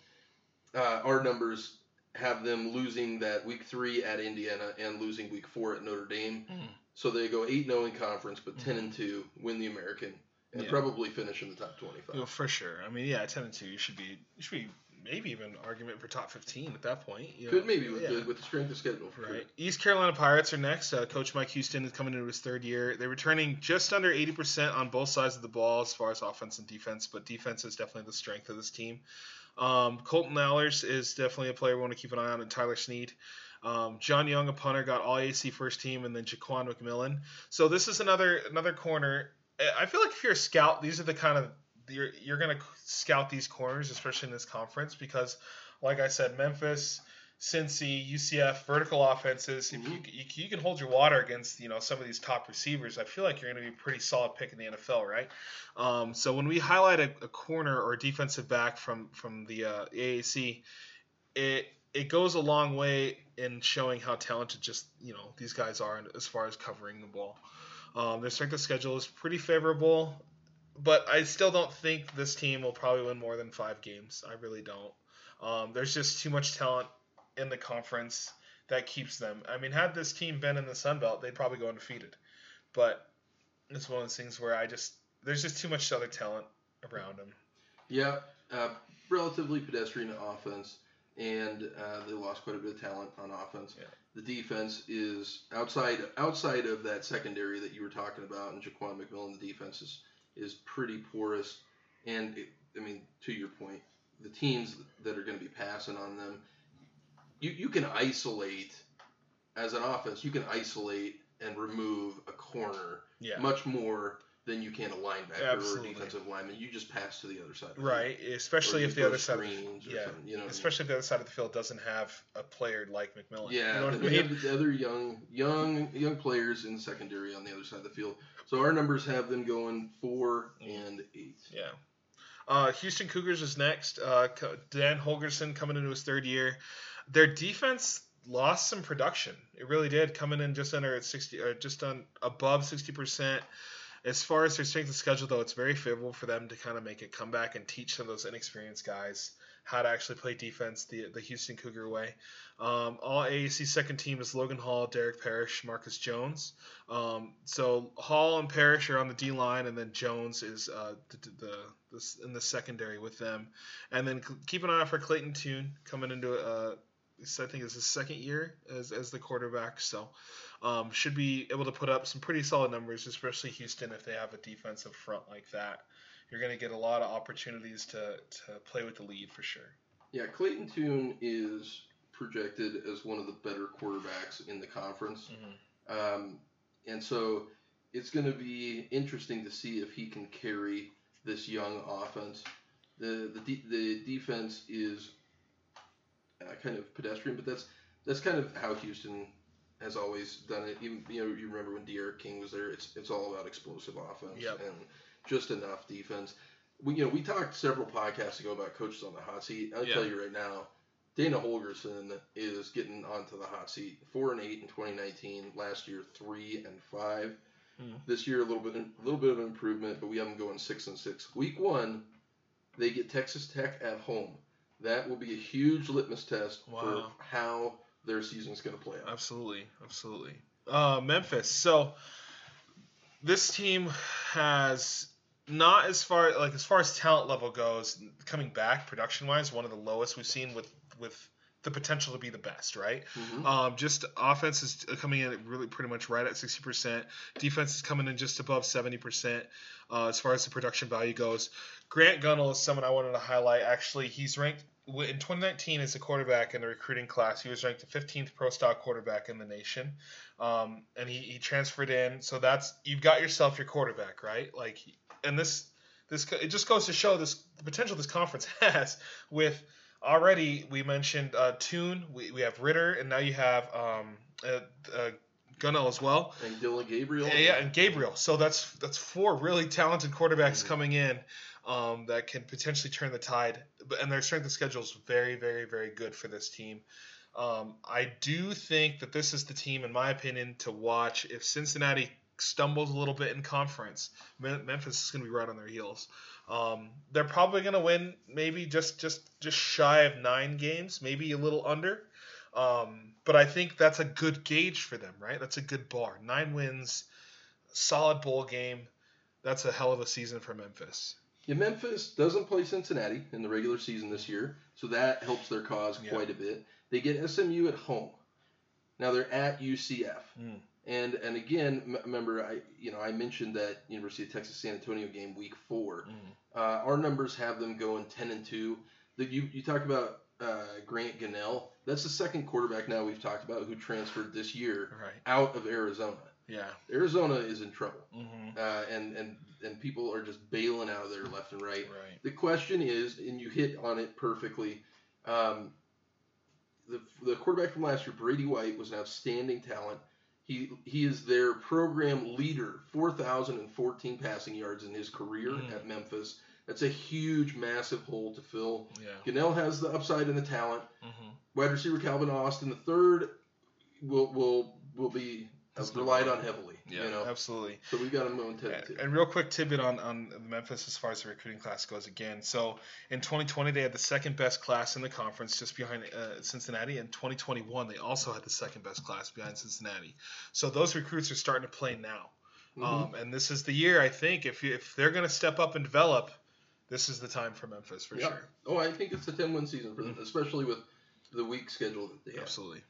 S2: Uh, our numbers have them losing that week three at Indiana and losing week four at Notre Dame. Mm. So they go 8 0 in conference, but 10 and 2 win the American and yeah. probably finish in the top 25.
S1: Well, for sure. I mean, yeah, 10 and 2, you should be you should be maybe even argument for top 15 at that point.
S2: You Could maybe with, yeah. the, with the strength of schedule. right. Sure.
S1: East Carolina Pirates are next. Uh, Coach Mike Houston is coming into his third year. They're returning just under 80% on both sides of the ball as far as offense and defense, but defense is definitely the strength of this team. Um, Holton Ahlers is definitely a player we want to keep an eye on, and Tyler Snead. Um, John Young, a punter, got all AC first team, and then Ja'Quan McMillian. So this is another another corner. I feel like if you're a scout, these are the kind of you're you're gonna scout these corners, especially in this conference, because like I said, Memphis, Cincy, UCF, vertical offenses. If you,
S2: Mhm.
S1: you, you can hold your water against you know some of these top receivers, I feel like you're going to be a pretty solid pick in the NFL, right? Um, so when we highlight a, a corner or a defensive back from from the uh, AAC, it it goes a long way in showing how talented just you know these guys are as far as covering the ball. Um, their strength of schedule is pretty favorable, but I still don't think this team will probably win more than five games. I really don't. Um, there's just too much talent in the conference that keeps them. I mean, had this team been in the Sun Belt, they'd probably go undefeated. But it's one of those things where I just there's just too much other talent around them.
S2: Yeah, uh, relatively pedestrian offense, and uh, they lost quite a bit of talent on offense.
S1: Yeah.
S2: The defense is outside outside of that secondary that you were talking about, and Ja'Quan McMillian. The defense is is pretty porous, and it, I mean, to your point, the teams that are going to be passing on them, you you can isolate as an offense, you can isolate and remove a corner
S1: Yeah.
S2: much more than you can a linebacker
S1: Absolutely.
S2: or a defensive lineman. You just pass to the other side. of
S1: Right,
S2: field.
S1: especially if the other side,
S2: or
S1: yeah,
S2: you know. what I mean?
S1: especially if the other side of the field doesn't have a player like McMillian.
S2: yeah,
S1: you know I mean?
S2: the other young, young, young players in the secondary on the other side of the field. So our numbers have them going four and eight.
S1: Yeah. Uh, Houston Cougars is next. Uh, Dan Holgorsen coming into his third year. Their defense lost some production. It really did, coming in just under at sixty, or just on above sixty percent. As far as their strength of schedule, though, it's very favorable for them to kind of make a comeback and teach some of those inexperienced guys how to actually play defense the the Houston Cougar way. Um, all AAC second team is Logan Hall, Derek Parish, Marcus Jones. Um, so Hall and Parish are on the D line, and then Jones is uh, the, the, the in the secondary with them. And then keep an eye out for Clayton Tune coming into uh, I think it's his second year as, as the quarterback. So um, should be able to put up some pretty solid numbers, especially Houston if they have a defensive front like that. You're going to get a lot of opportunities to, to play with the lead for sure.
S2: Yeah, Clayton Tune is projected as one of the better quarterbacks in the conference. Um, and so it's going to be interesting to see if he can carry this young offense. The the, de- the defense is uh, kind of pedestrian, but that's that's kind of how Houston has always done it. Even you know you remember when D'Eriq King was there. It's it's all about explosive offense
S1: Yep.
S2: and just enough defense. We you know we talked several podcasts ago about coaches on the hot seat. I'll
S1: Yeah.
S2: tell you right now, Dana Holgorsen is getting onto the hot seat. Four and eight in 2019. Last year, three and five.
S1: Hmm.
S2: This year, a little bit, a little bit of improvement, but we have them going six and six. Week one, they get Texas Tech at home. That will be a huge litmus test
S1: Wow.
S2: for how their season's going to play out.
S1: Absolutely, absolutely. Uh, Memphis. So this team has not as far like as far as talent level goes, coming back production wise, one of the lowest we've seen with with the potential to be the best, right?
S2: Mhm.
S1: Um, just offense is coming in really pretty much right at 60%. Defense is coming in just above 70% uh, as far as the production value goes. Grant Gunnell is someone I wanted to highlight. Actually, he's ranked in 2019 as a quarterback in the recruiting class. He was ranked the 15th pro style quarterback in the nation, um, and he, he transferred in. So that's you've got yourself your quarterback, right? Like, and this this it just goes to show this the potential this conference <laughs> has with already we mentioned uh, Tune, we, we have Ridder, and now you have um, uh, uh, Gunnell as well.
S2: And Dillon Gabriel.
S1: Yeah, yeah, and Gabriel. So that's that's four really talented quarterbacks
S2: Mhm.
S1: coming in um, that can potentially turn the tide. And their strength of schedule is very, very, very good for this team. Um, I do think that this is the team, in my opinion, to watch. If Cincinnati stumbles a little bit in conference, Memphis is going to be right on their heels. Um, they're probably going to win, maybe just just just shy of nine games, maybe a little under. Um, but I think that's a good gauge for them, right? That's a good bar. Nine wins, solid bowl game. That's a hell of a season for Memphis.
S2: Yeah, Memphis doesn't play Cincinnati in the regular season this year, so that helps their cause
S1: Yeah.
S2: quite a bit. They get SMU at home. Now they're at UCF,
S1: Mm.
S2: And and again, m- remember I you know I mentioned that University of Texas San Antonio game week four. Uh, our numbers have them going ten and two. That you you talk about uh, Grant Gunnell. That's the second quarterback now we've talked about who transferred this year
S1: Right.
S2: out of Arizona.
S1: Yeah.
S2: Arizona is in trouble,
S1: Mm-hmm.
S2: uh, and and and people are just bailing out of there left and right.
S1: Right.
S2: The question is, and you hit on it perfectly. Um, the, the quarterback from last year, Brady White, was an outstanding talent. He he is their program leader, 4,014 passing yards in his career
S1: Mm.
S2: at Memphis. That's a huge, massive hole to fill.
S1: Yeah.
S2: Gunnell has the upside and the talent.
S1: hmm
S2: Wide receiver Calvin Austin, the third, will will will be
S1: That's
S2: relied on heavily.
S1: Yeah,
S2: You know,
S1: absolutely.
S2: so we got him going ten
S1: And, and real quick tidbit on, on Memphis as far as the recruiting class goes again. So in 2020, they had the second best class in the conference, just behind uh, Cincinnati. In 2021, they also had the second best class behind Cincinnati. So those recruits are starting to play now.
S2: Mhm.
S1: Um, and this is the year, I think, if, you, if they're going to step up and develop, this is the time for Memphis for
S2: Yeah.
S1: sure.
S2: Oh, I think it's a ten win season for them, especially with the week schedule that they have.
S1: Absolutely.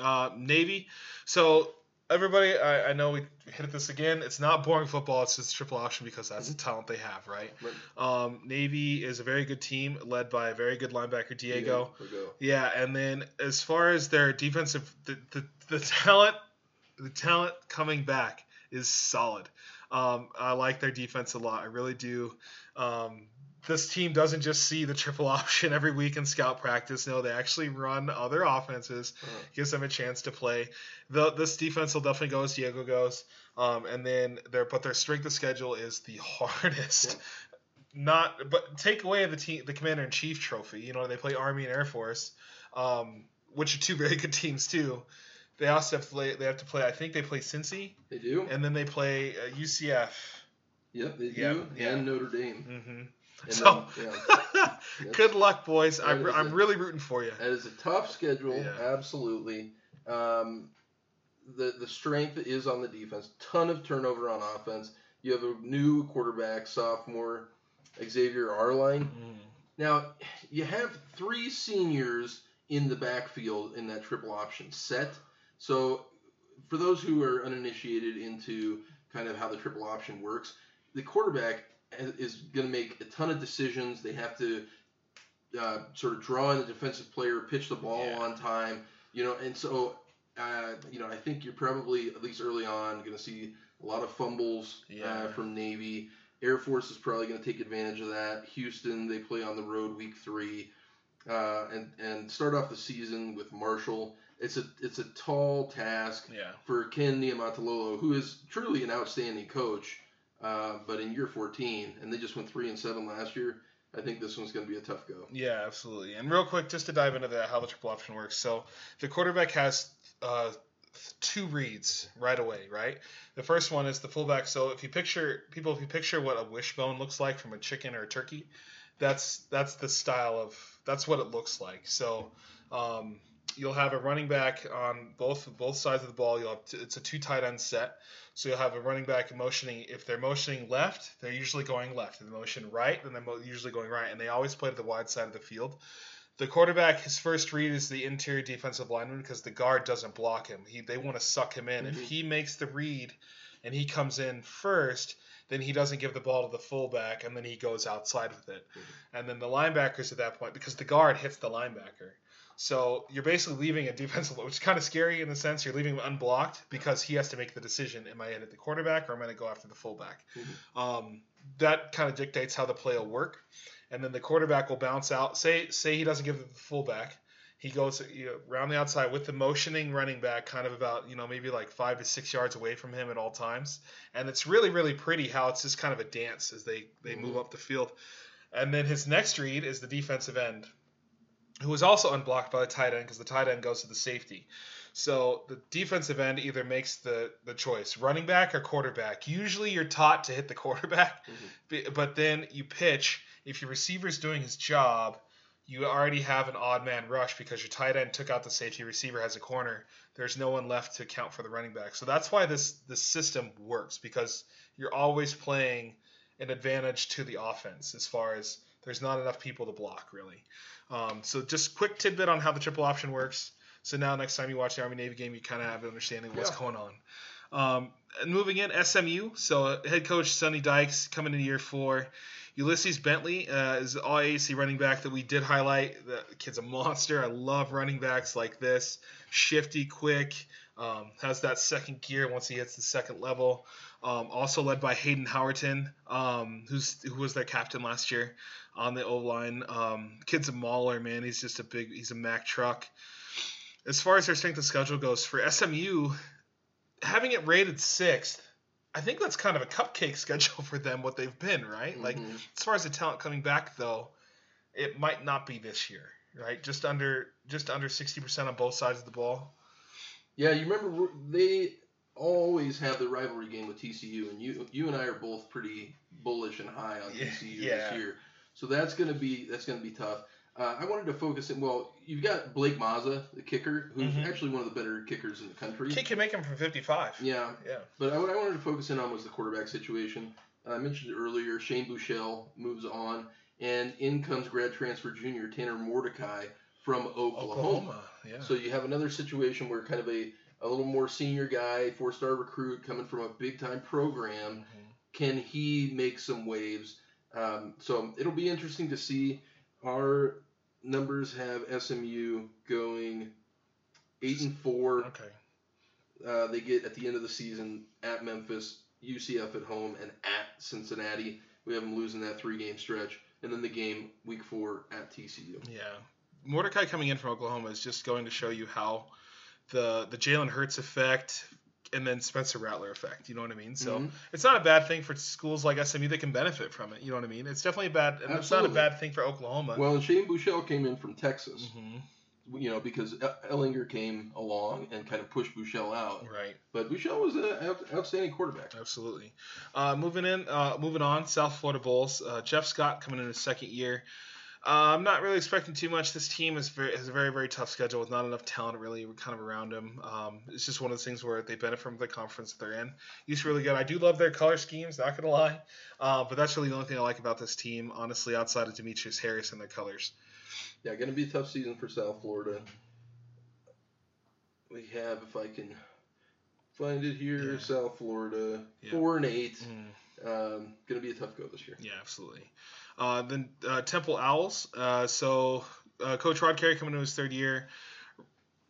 S1: Uh, Navy. So everybody, I, I know we hit this again. It's not boring football. It's just triple option because that's the talent they have, right?
S2: Right.
S1: Um, Navy is a very good team led by a very good linebacker, Diego.
S2: Diego.
S1: Yeah, and then as far as their defensive, the, the, the talent, the talent coming back is solid. Um, I like their defense a lot. I really do. Um, this team doesn't just see the triple <laughs> option every week in scout practice. No, they actually run other offenses,
S2: Uh,
S1: gives them a chance to play. The, this defense will definitely go as Diego goes. Um, and then their but their strength of schedule is the <laughs> hardest. Not but take away the team the commander in chief trophy. You know they play Army and Air Force, um, which are two <laughs> very good teams too. They also have to play. They have to play. I think they play Cincy,
S2: they do.
S1: and then they play uh, UCF.
S2: Yep, they do.
S1: Yeah, yeah.
S2: And Notre Dame.
S1: hmm
S2: And
S1: So-
S2: then, yeah, <laughs>
S1: Good luck, boys.
S2: That
S1: I'm, I'm really rooting for you.
S2: that is a tough schedule.
S1: Yeah.
S2: Absolutely. Um, the the strength is on the defense. Ton of turnover on offense. You have a new quarterback, sophomore Xavier Arline.
S1: Mm.
S2: Now, you have three seniors in the backfield in that triple option set. So, for those who are uninitiated into kind of how the triple option works, the quarterback is going to make a ton of decisions. They have to uh, sort of draw in the defensive player, pitch the ball
S1: Yeah.
S2: on time, you know, and so. Uh, you know, I think you're probably at least early on going to see a lot of fumbles
S1: Yeah.
S2: uh, from Navy. Air Force is probably going to take advantage of that. Houston, they play on the road week three, uh, and and start off the season with Marshall. It's a it's a tall task
S1: Yeah.
S2: for Ken Niumatalolo, who is truly an outstanding coach, uh, but in year 14, and they just went three and seven last year. I think this one's going to be a tough go.
S1: Yeah, absolutely. And real quick, just to dive into that, how the triple option works. So the quarterback has uh, two reads right away, right? The first one is the fullback. So if you picture people, if you picture what a wishbone looks like from a chicken or a turkey, that's that's the style of that's what it looks like. So um, you'll have a running back on both both sides of the ball. You'll have t- it's a two tight end set. So you'll have a running back motioning. If they're motioning left, they're usually going left. If they motion right, then they're mo- usually going right. And they always play to the wide side of the field. The quarterback, his first read is the interior defensive lineman because the guard doesn't block him. He they want to suck him in. If
S2: Mhm.
S1: he makes the read and he comes in first, then he doesn't give the ball to the fullback and then he goes outside with it. And then the linebackers at that point because the guard hits the linebacker. So you're basically leaving a defensive, which is kind of scary in the sense you're leaving him unblocked because he has to make the decision: am I to the quarterback or am I going to go after the fullback? Um, that kind of dictates how the play will work. And then the quarterback will bounce out. Say say he doesn't give the fullback, he goes you know, around the outside with the motioning running back, kind of about you know maybe like five to six yards away from him at all times. And it's really really pretty how it's just kind of a dance as they they move
S2: Mhm.
S1: up the field. And then his next read is the defensive end, who is also unblocked by the tight end because the tight end goes to the safety. So the defensive end either makes the, the choice, running back or quarterback. Usually you're taught to hit the <laughs> quarterback, mm-hmm. b- but then you pitch. If your receiver's doing his job, you already have an odd man rush because your tight end took out the safety, receiver has a corner. There's no one left to count for the running back. So that's why this this system works because you're always playing an advantage to the offense as far as there's not enough people to block really. Um, so just quick tidbit on how the triple option works. So now next time you watch the Army Navy game, you kind of have an understanding of what's
S2: Yeah.
S1: going on. Um, and moving in, SMU. So head coach Sonny Dykes coming into year four. Ulysses Bentley uh, is all AAC running back that we did highlight. The kid's a monster. I love running backs like this. Shifty, quick, Um, has that second gear once he hits the second level. Um, also led by Hayden Howerton, um, who's who was their captain last year on the O line. Um, kid's a mauler, man. He's just a big. He's a Mack truck. As far as their strength of schedule goes, for SMU, having it rated sixth, I think that's kind of a cupcake <laughs> schedule for them. What they've been, right? Like
S2: Mhm.
S1: as far as the talent coming back, though, it might not be this year, right? Just under just under sixty percent on both sides of the ball.
S2: Yeah, you remember they always have the rivalry game with TCU, and you you and I are both pretty bullish and high on
S1: Yeah,
S2: TCU
S1: yeah.
S2: this year. So that's gonna be that's gonna be tough. Uh, I wanted to focus in. Well, you've got Blake Mazza, the kicker, who's
S1: Mhm.
S2: actually one of the better kickers in the country.
S1: Kid can make him from fifty-five.
S2: Yeah,
S1: Yeah.
S2: but I, what I wanted to focus in on was the quarterback situation. I mentioned earlier, Shane Buechele moves on, and in comes grad transfer junior Tanner Mordecai from Oklahoma.
S1: Oklahoma. Yeah.
S2: So you have another situation where kind of a, a little more senior guy, four star recruit coming from a big time program,
S1: Mhm.
S2: can he make some waves? Um, so it'll be interesting to see. Our numbers have SMU going eight and four.
S1: Okay.
S2: Uh, they get at the end of the season at Memphis, UCF at home, and at Cincinnati. We have them losing that three game stretch, and then the game week four at TCU.
S1: Yeah. Mordecai coming in from Oklahoma is just going to show you how the the Jalen Hurts effect and then Spencer Rattler effect. You know what I mean? So
S2: Mhm.
S1: it's not a bad thing for schools like SMU that can benefit from it. You know what I mean? It's definitely a bad. And it's not a bad thing for Oklahoma.
S2: Well, Shane Buechele came in from Texas.
S1: hmm
S2: you know, because Ehlinger came along and kind of pushed Buechele out.
S1: Right.
S2: But Buechele was an outstanding quarterback.
S1: Absolutely. Uh, moving in, uh, moving on, South Florida Bulls. Uh, Jeff Scott coming in his second year. Uh, I'm not really expecting too much. This team is very, has a very, very tough schedule with not enough talent really kind of around them. Um, it's just one of those things where they benefit from the conference that they're in. He's really good. I do love their color schemes, not gonna lie, uh, but that's really the only thing I like about this team, honestly, outside of Demetrius Harris and their colors.
S2: Yeah, going to be a tough season for South Florida. We have, if I can find it here,
S1: Yeah.
S2: South Florida,
S1: Yeah.
S2: four and eight.
S1: Mm.
S2: Um, going to be a tough go this year.
S1: Yeah, absolutely. Uh, then uh, Temple Owls. Uh, so uh, Coach Rod Carey coming into his third year.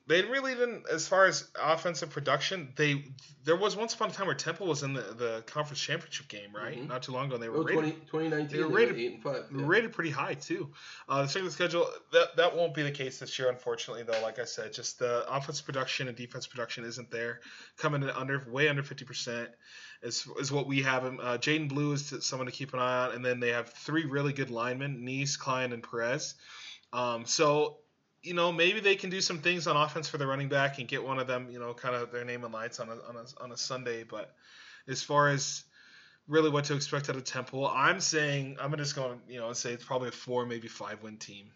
S1: They really didn't, as far as offensive production, they there was once upon a time where Temple was in the, the conference championship game, right?
S2: Mhm.
S1: Not too long ago. They were
S2: Oh,
S1: rated,
S2: 20, 2019,
S1: they were
S2: they
S1: rated-
S2: eight and five.
S1: they were
S2: Yeah.
S1: rated pretty high too. Uh, the of schedule that that won't be the case this year, unfortunately. Though, like I said, just the offensive production and defense production isn't there. Coming in under way under fifty percent is is what we have. him. Uh, Jadan Blue is someone to keep an eye on, and then they have three really good linemen: Nice, Klein, and Perez. Um, so. You know, maybe they can do some things on offense for the running back and get one of them, you know, kind of their name and lights on a, on a, on a Sunday. But as far as really what to expect out of Temple. I'm saying I'm just going to you know say it's probably a four, maybe five win team.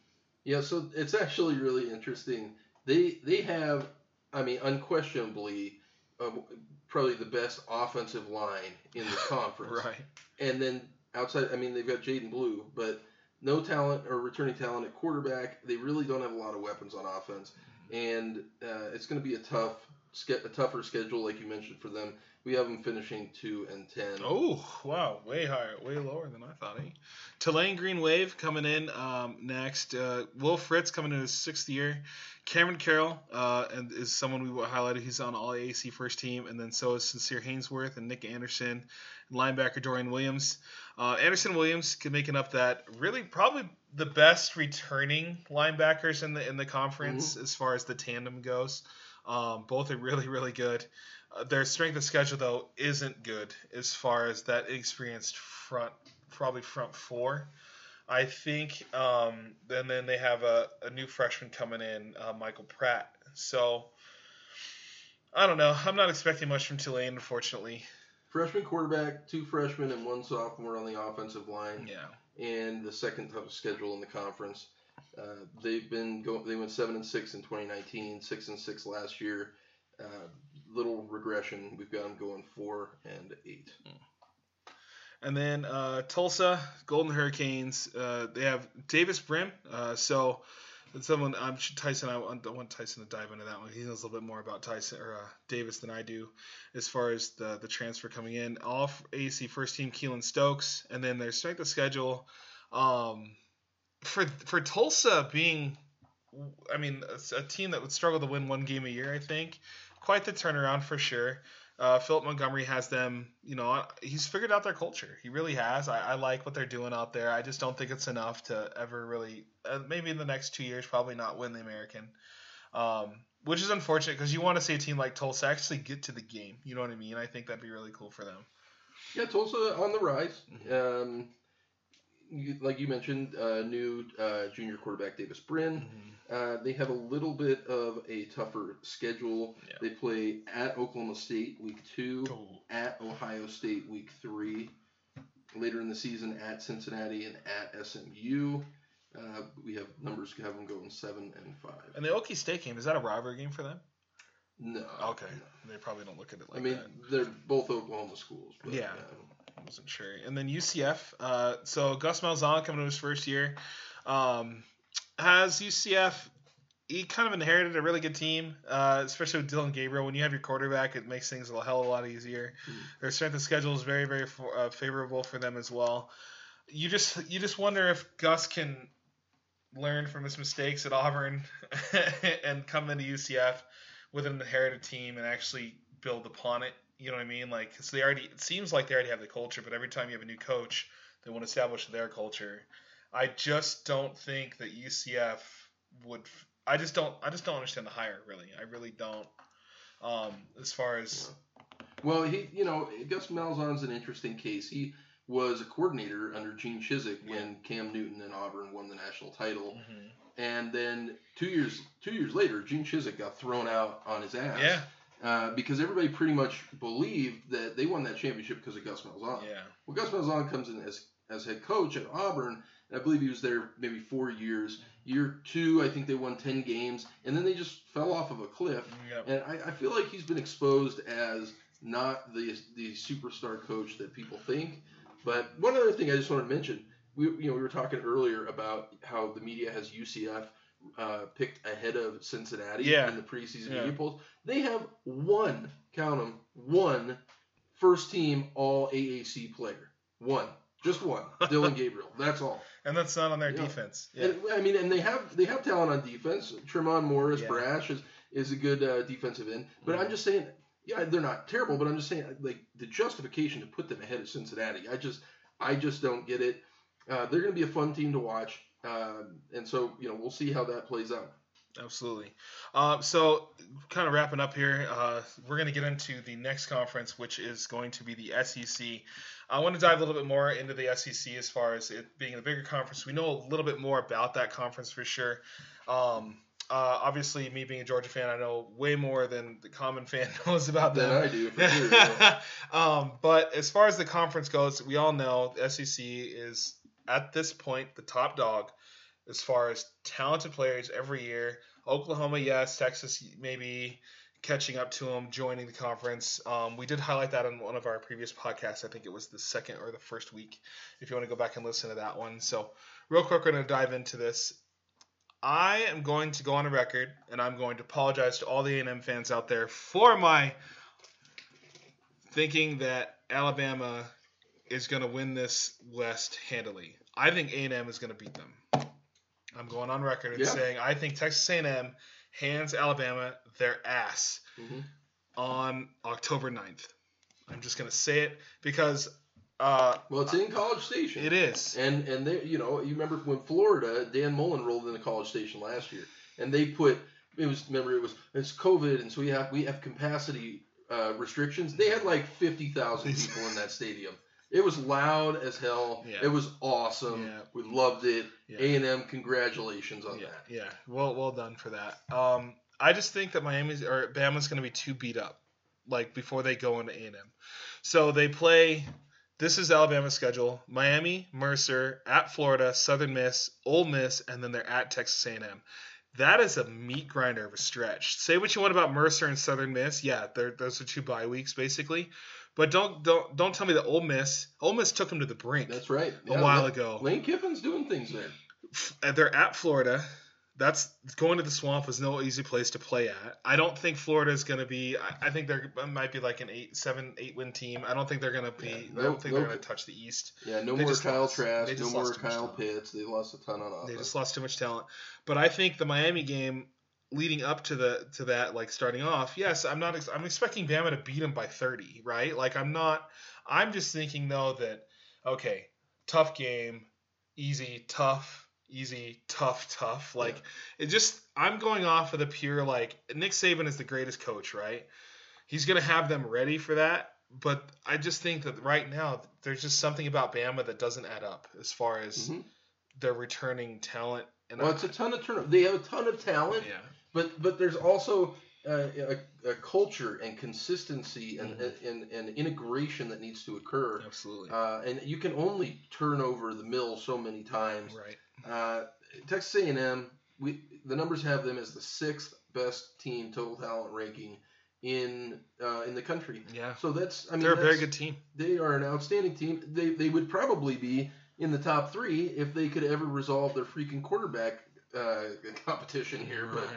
S2: Yeah, so it's actually really interesting. They they have, I mean, unquestionably, um, probably the best offensive line in the <laughs> conference.
S1: Right.
S2: And then outside, I mean, they've got Jadan Blue, but no talent or returning talent at quarterback. They really don't have a lot of weapons on offense, and uh, it's going to be a tough, a tougher schedule, like you mentioned, for them. We have them finishing two and ten.
S1: Oh wow, way higher, way lower than I thought. Eh? Tulane Green Wave coming in um, next. Uh, Will Fritz coming in his sixth year. Cameron Carroll uh, and is someone we highlighted. He's on all AAC first team, and then so is Sincere Haynesworth and Nick Anderson, and linebacker Dorian Williams. Uh, Anderson Williams can making up that really probably the best returning linebackers in the in the conference as far as the tandem goes. Um, both are really really good. Uh, their strength of schedule though isn't good as far as that experienced front, probably front four. I think, um, and then they have a, a new freshman coming in, uh, Michael Pratt. So I don't know. I'm not expecting much from Tulane, unfortunately.
S2: Freshman quarterback, two freshmen, and one sophomore on the offensive line.
S1: Yeah.
S2: and the second toughest schedule in the conference. Uh, they've been going. They went seven and six in 2019, six and six last year. Uh, little regression. We've got them going four and eight.
S1: And then uh, Tulsa Golden Hurricanes. Uh, they have Davis Brin. Uh, so someone I'm Tyson. I want, Tyson to dive into that one. He knows a little bit more about Tyson or uh, Davis than I do, as far as the the transfer coming in. All AAC first team Keylon Stokes, and then their strength of schedule. Um, for for Tulsa being, I mean, a, a team that would struggle to win one game a year, I think. quite the turnaround for sure. Uh, Philip Montgomery has them, you know, he's figured out their culture. He really has. I, I like what they're doing out there. I just don't think it's enough to ever really, uh, maybe in the next two years, probably not win the American. Um, which is unfortunate because you want to see a team like Tulsa actually get to the game. You know what I mean? I think that'd be really cool for them.
S2: Yeah, Tulsa on the rise. Um, you, like you mentioned, uh, new uh, junior quarterback Davis Brin. Mm-hmm. Uh, they have a little bit of a tougher schedule. Yeah. They play at Oklahoma State week two, at Ohio State week three, later in the season at Cincinnati and at SMU. Uh, we have numbers have them going seven and five.
S1: And the Okie State game is that a rivalry game for them?
S2: No.
S1: Okay. No. They probably don't look at it like that.
S2: I mean,
S1: that.
S2: they're both Oklahoma schools. But,
S1: yeah. I wasn't sure. And then UCF. Uh, so Gus Malzahn coming to his first year. Um, has UCF he kind of inherited a really good team, uh, especially with Dillon Gabriel. When you have your quarterback, it makes things a hell of a lot easier. Mm. Their strength of schedule is very, very for, uh, favorable for them as well. You just you just wonder if Gus can learn from his mistakes at Auburn <laughs> and come into UCF with an inherited team and actually build upon it. You know what I mean? Like, so they already it seems like they already have the culture, but every time you have a new coach, they want to establish their culture. I just don't think that UCF would. I just don't. I just don't understand the hire. Really, I really don't. Um, as far as.
S2: Well, he, you know, Gus Malzahn's an interesting case. He was a coordinator under Gene Chizik yeah. when Cam Newton and Auburn won the national title. Mm-hmm. And then two years two years later, Gene Chizik got thrown out on his ass.
S1: Yeah.
S2: Uh, because everybody pretty much believed that they won that championship because of Gus Malzahn.
S1: Yeah.
S2: Well, Gus Malzahn comes in as as head coach at Auburn, and I believe he was there maybe four years. Year two, I think they won 10 games, and then they just fell off of a cliff.
S1: Yep.
S2: And I, I feel like he's been exposed as not the, the superstar coach that people think. But one other thing I just want to mention, we you know we were talking earlier about how the media has UCF uh, picked ahead of Cincinnati
S1: yeah.
S2: in the preseason yeah. media polls. They have one, count them, one first team All AAC player, one. Just one, <laughs> Dillon Gabriel. That's all.
S1: And that's not on their yeah. defense.
S2: Yeah. And, I mean, and they have they have talent on defense. Tremont Morris, yeah. Brash is is a good uh, defensive end. But mm-hmm. I'm just saying, yeah, they're not terrible. But I'm just saying, like the justification to put them ahead of Cincinnati, I just I just don't get it. Uh, they're going to be a fun team to watch, uh, and so you know we'll see how that plays out.
S1: Absolutely. Uh, so, kind of wrapping up here, uh, we're going to get into the next conference, which is going to be the SEC. I want to dive a little bit more into the SEC as far as it being a bigger conference. We know a little bit more about that conference for sure. Um, uh, obviously, me being a Georgia fan, I know way more than the common <laughs> fan knows about
S2: them. Than I do, for sure. <laughs>
S1: Um, but as far as the conference goes, we all know the SEC is at this point the top dog as far as talented players every year. Oklahoma, yes. Texas, maybe catching up to them, joining the conference. Um, we did highlight that on one of our previous podcasts. I think it was the second or the first week. If you want to go back and listen to that one. So, real quick, we're going to dive into this. I am going to go on a record, and I'm going to apologize to all the A&M fans out there for my thinking that Alabama is going to win this West handily. I think A&M is going to beat them. I'm going on record and yeah. saying I think Texas A&M hands Alabama their ass mm-hmm. on October 9th. I'm just going to say it because uh,
S2: well, it's in College Station.
S1: It is,
S2: and and they, you know, you remember when Florida, Dan Mullen rolled into College Station last year, and they put it was remember it was it's COVID, and so we have we have capacity uh, restrictions. They had like fifty thousand <laughs> people in that stadium. It was loud as hell. Yeah. It was awesome. Yeah. We loved it. A and M, congratulations on that.
S1: Yeah, well, well done for that. Um, I just think that Miami's or Bama's going to be too beat up, like before they go into A and M. So they play this is Alabama's schedule: Miami, Mercer, at Florida, Southern Miss, Ole Miss, and then they're at Texas A&M. That is a meat grinder of a stretch. Say what you want about Mercer and Southern Miss, yeah, those are two bye weeks basically. But don't don't don't tell me that Ole Miss Ole Miss took them to the brink.
S2: That's right.
S1: A yeah, while ago.
S2: Lane Kiffin's doing things there.
S1: They're at Florida that's going to the swamp is no easy place to play at. I don't think Florida is going to be. I, I, think they're might be like an eight, seven, eight win team. I don't think they're going to be. Yeah, no, I don't think no, they're going to touch the East.
S2: Yeah, no they more Kyle lost, Trask, no more Kyle Pitts. They lost a ton on offense.
S1: They just lost too much talent. But I think the Miami game. Leading up to the to that like starting off yes i'm not ex- i'm expecting bama to beat them by 30 right like i'm not i'm just thinking though that okay tough game easy tough easy tough tough like yeah. it just i'm going off of the pure like nick saban is the greatest coach right he's going to have them ready for that but i just think that right now there's just something about bama that doesn't add up as far as mm-hmm. their returning talent
S2: and well, I, it's a ton of turnover. They have a ton of talent.
S1: Yeah.
S2: But but there's also uh, a, a, culture and consistency and, mm-hmm. and, and integration that needs to occur.
S1: Absolutely.
S2: Uh, and you can only turn over the mill so many times.
S1: Right.
S2: Uh, Texas A&M, we the numbers have them as the sixth best team total talent ranking in uh, in the country.
S1: Yeah.
S2: So that's I mean
S1: they're a very good team.
S2: They are an outstanding team. They they would probably be in the top three if they could ever resolve their freaking quarterback uh, <laughs> competition here. Right. but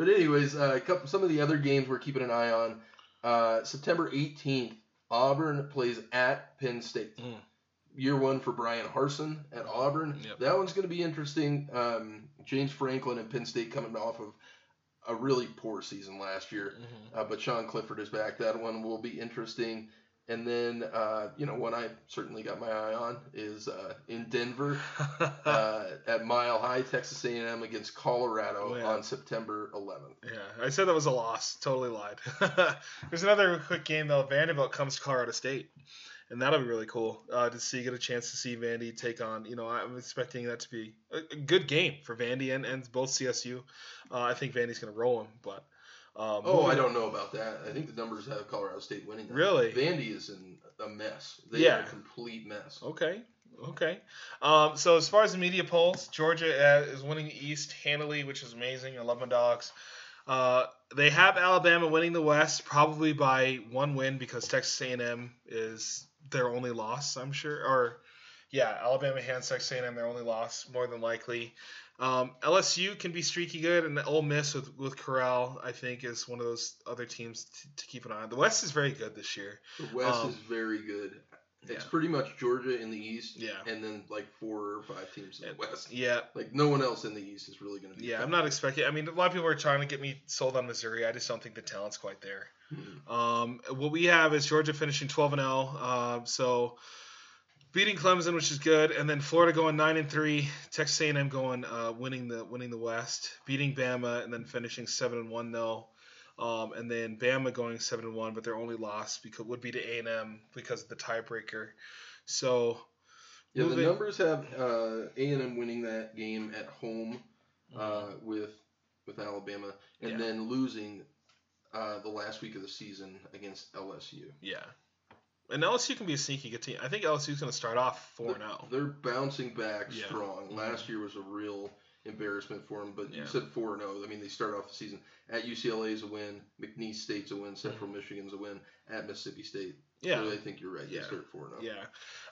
S2: anyways, uh, couple, some of the other games we're keeping an eye on. Uh, September 18th, Auburn plays at Penn State. Mm. Year one for Bryan Harsin at Auburn.
S1: Yep.
S2: That one's going to be interesting. Um, James Franklin and Penn State coming off of a really poor season last year, mm-hmm. Uh, but Sean Clifford is back. That one will be interesting. And then, uh, you know, one I certainly got my eye on is uh, in Denver <laughs> uh, at Mile High, Texas A&M against Colorado oh, yeah. on September 11th.
S1: Yeah, I said that was a loss. Totally lied. <laughs> There's another quick game though. Vanderbilt comes to Colorado State, and that'll be really cool uh, to see get a chance to see Vandy take on. You know, I'm expecting that to be a, good game for Vandy and, and both CSU. Uh, I think Vandy's going to roll them, but.
S2: Um, oh, I don't know about that. I think the numbers have Colorado State winning. That.
S1: Really?
S2: Vandy is in a mess. They
S1: yeah.
S2: are a complete mess.
S1: Okay. Okay. Um, so as far as the media polls, Georgia uh, is winning the East handily, which is amazing. I love my dogs. Uh, they have Alabama winning the West, probably by one win because Texas A&M is their only loss. I'm sure, or yeah, Alabama hands Texas A&M their only loss, more than likely. Um, LSU can be streaky good, and Ole Miss with with Corral, I think, is one of those other teams to, to keep an eye on. The West is very good this year.
S2: The West um, is very good. It's yeah. pretty much Georgia in the East,
S1: yeah,
S2: and then like four or five teams in the West.
S1: Yeah,
S2: like no one else in the East is really going to be.
S1: Yeah, I'm not expecting. I mean, a lot of people are trying to get me sold on Missouri. I just don't think the talent's quite there. Hmm. Um, what we have is Georgia finishing 12 and 0. Uh, so beating Clemson, which is good, and then Florida going nine and three, Texas A&M going uh, winning the winning the West, beating Bama, and then finishing seven and one though, um, and then Bama going seven and one, but their only loss because would be to A&M because of the tiebreaker. So
S2: yeah, moving, the numbers have uh, A&M winning that game at home uh, mm-hmm. with with Alabama, and yeah. then losing uh, the last week of the season against LSU.
S1: Yeah. And LSU can be a sneaky good team. I think LSU is going to start off four
S2: and zero. Oh. They're bouncing back yeah. strong. Mm-hmm. Last year was a real embarrassment for them, but yeah. you said four and zero. Oh. I mean, they start off the season at UCLA is a win, McNeese State's a win, Central mm-hmm. Michigan's a win, at Mississippi State.
S1: Yeah,
S2: so I think you're right. Yeah. They start four and
S1: zero.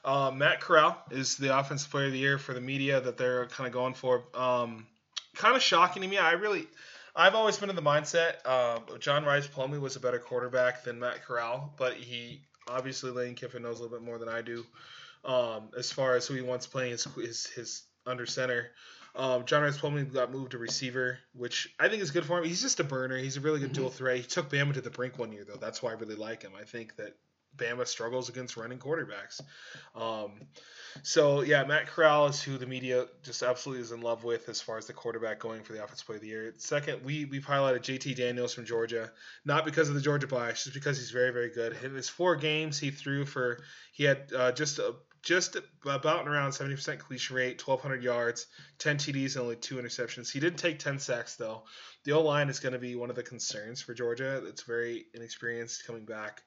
S1: Oh. Yeah, uh, Matt Corral is the offensive player of the year for the media that they're kind of going for. Um, kind of shocking to me. I really. I've always been in the mindset. Uh, John Rhys Plumlee was a better quarterback than Matt Corral, but he obviously Lane Kiffin knows a little bit more than I do um, as far as who he wants playing his, his, his under center. Um, John Rhys Plumlee got moved to receiver, which I think is good for him. He's just a burner. He's a really good mm-hmm. dual threat. He took Bama to the brink one year, though. That's why I really like him. I think that Bama struggles against running quarterbacks. Um, so yeah, Matt Corral is who the media just absolutely is in love with as far as the quarterback going for the offensive play of the year. Second, we we've highlighted JT Daniels from Georgia, not because of the Georgia bias, just because he's very very good. In his four games, he threw for he had uh, just a, just about and around 70% completion rate, 1,200 yards, 10 TDs, and only two interceptions. He didn't take 10 sacks, though. The O line is going to be one of the concerns for Georgia. It's very inexperienced coming back.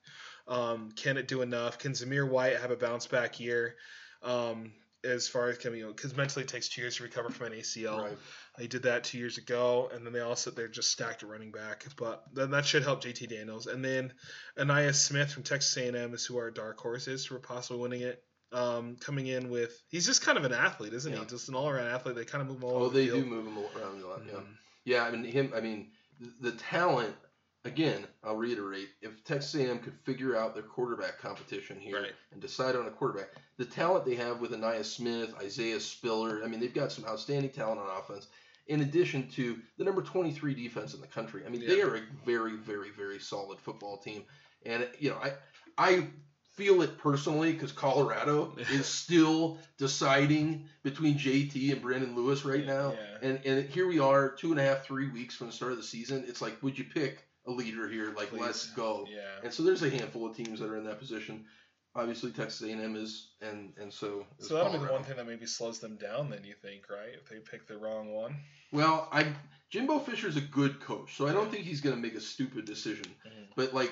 S1: Um, can it do enough? Can Zamir White have a bounce back year? Um, as far as coming, because mentally it takes two years to recover from an ACL. Right. He did that two years ago, and then they also they're just stacked at running back. But then that should help JT Daniels, and then Ainias Smith from Texas A&M is who our dark horse is for possibly winning it. Um, coming in with he's just kind of an athlete, isn't yeah. he? Just an all around athlete. They kind of move him all.
S2: Oh, they
S1: the
S2: do move him around a lot. Mm-hmm. Yeah, yeah. I mean him. I mean the talent again, I'll reiterate, if Texas A&M could figure out their quarterback competition here
S1: right.
S2: and decide on a quarterback, the talent they have with Ainias Smith, Isaiah Spiller, I mean, they've got some outstanding talent on offense. in addition to the number 23 defense in the country. I mean,
S1: Yeah.
S2: they are a very, very, very solid football team. And you know, I I feel it personally because Colorado <laughs> is still deciding between JT and Brandon Lewis right now.
S1: Yeah.
S2: And and here we are, two and a half, three weeks from the start of the season. It's like, would you pick a leader here? Like,
S1: Please.
S2: let's go.
S1: Yeah.
S2: And so there's a handful of teams that are in that position. Obviously, Texas A&M is, and and so.
S1: So that'll be the one thing that maybe slows them down. Then you think, right? If they pick the wrong one.
S2: Well, I Jimbo Fisher's a good coach, so I don't think he's going to make a stupid decision.
S1: Mhm.
S2: But like,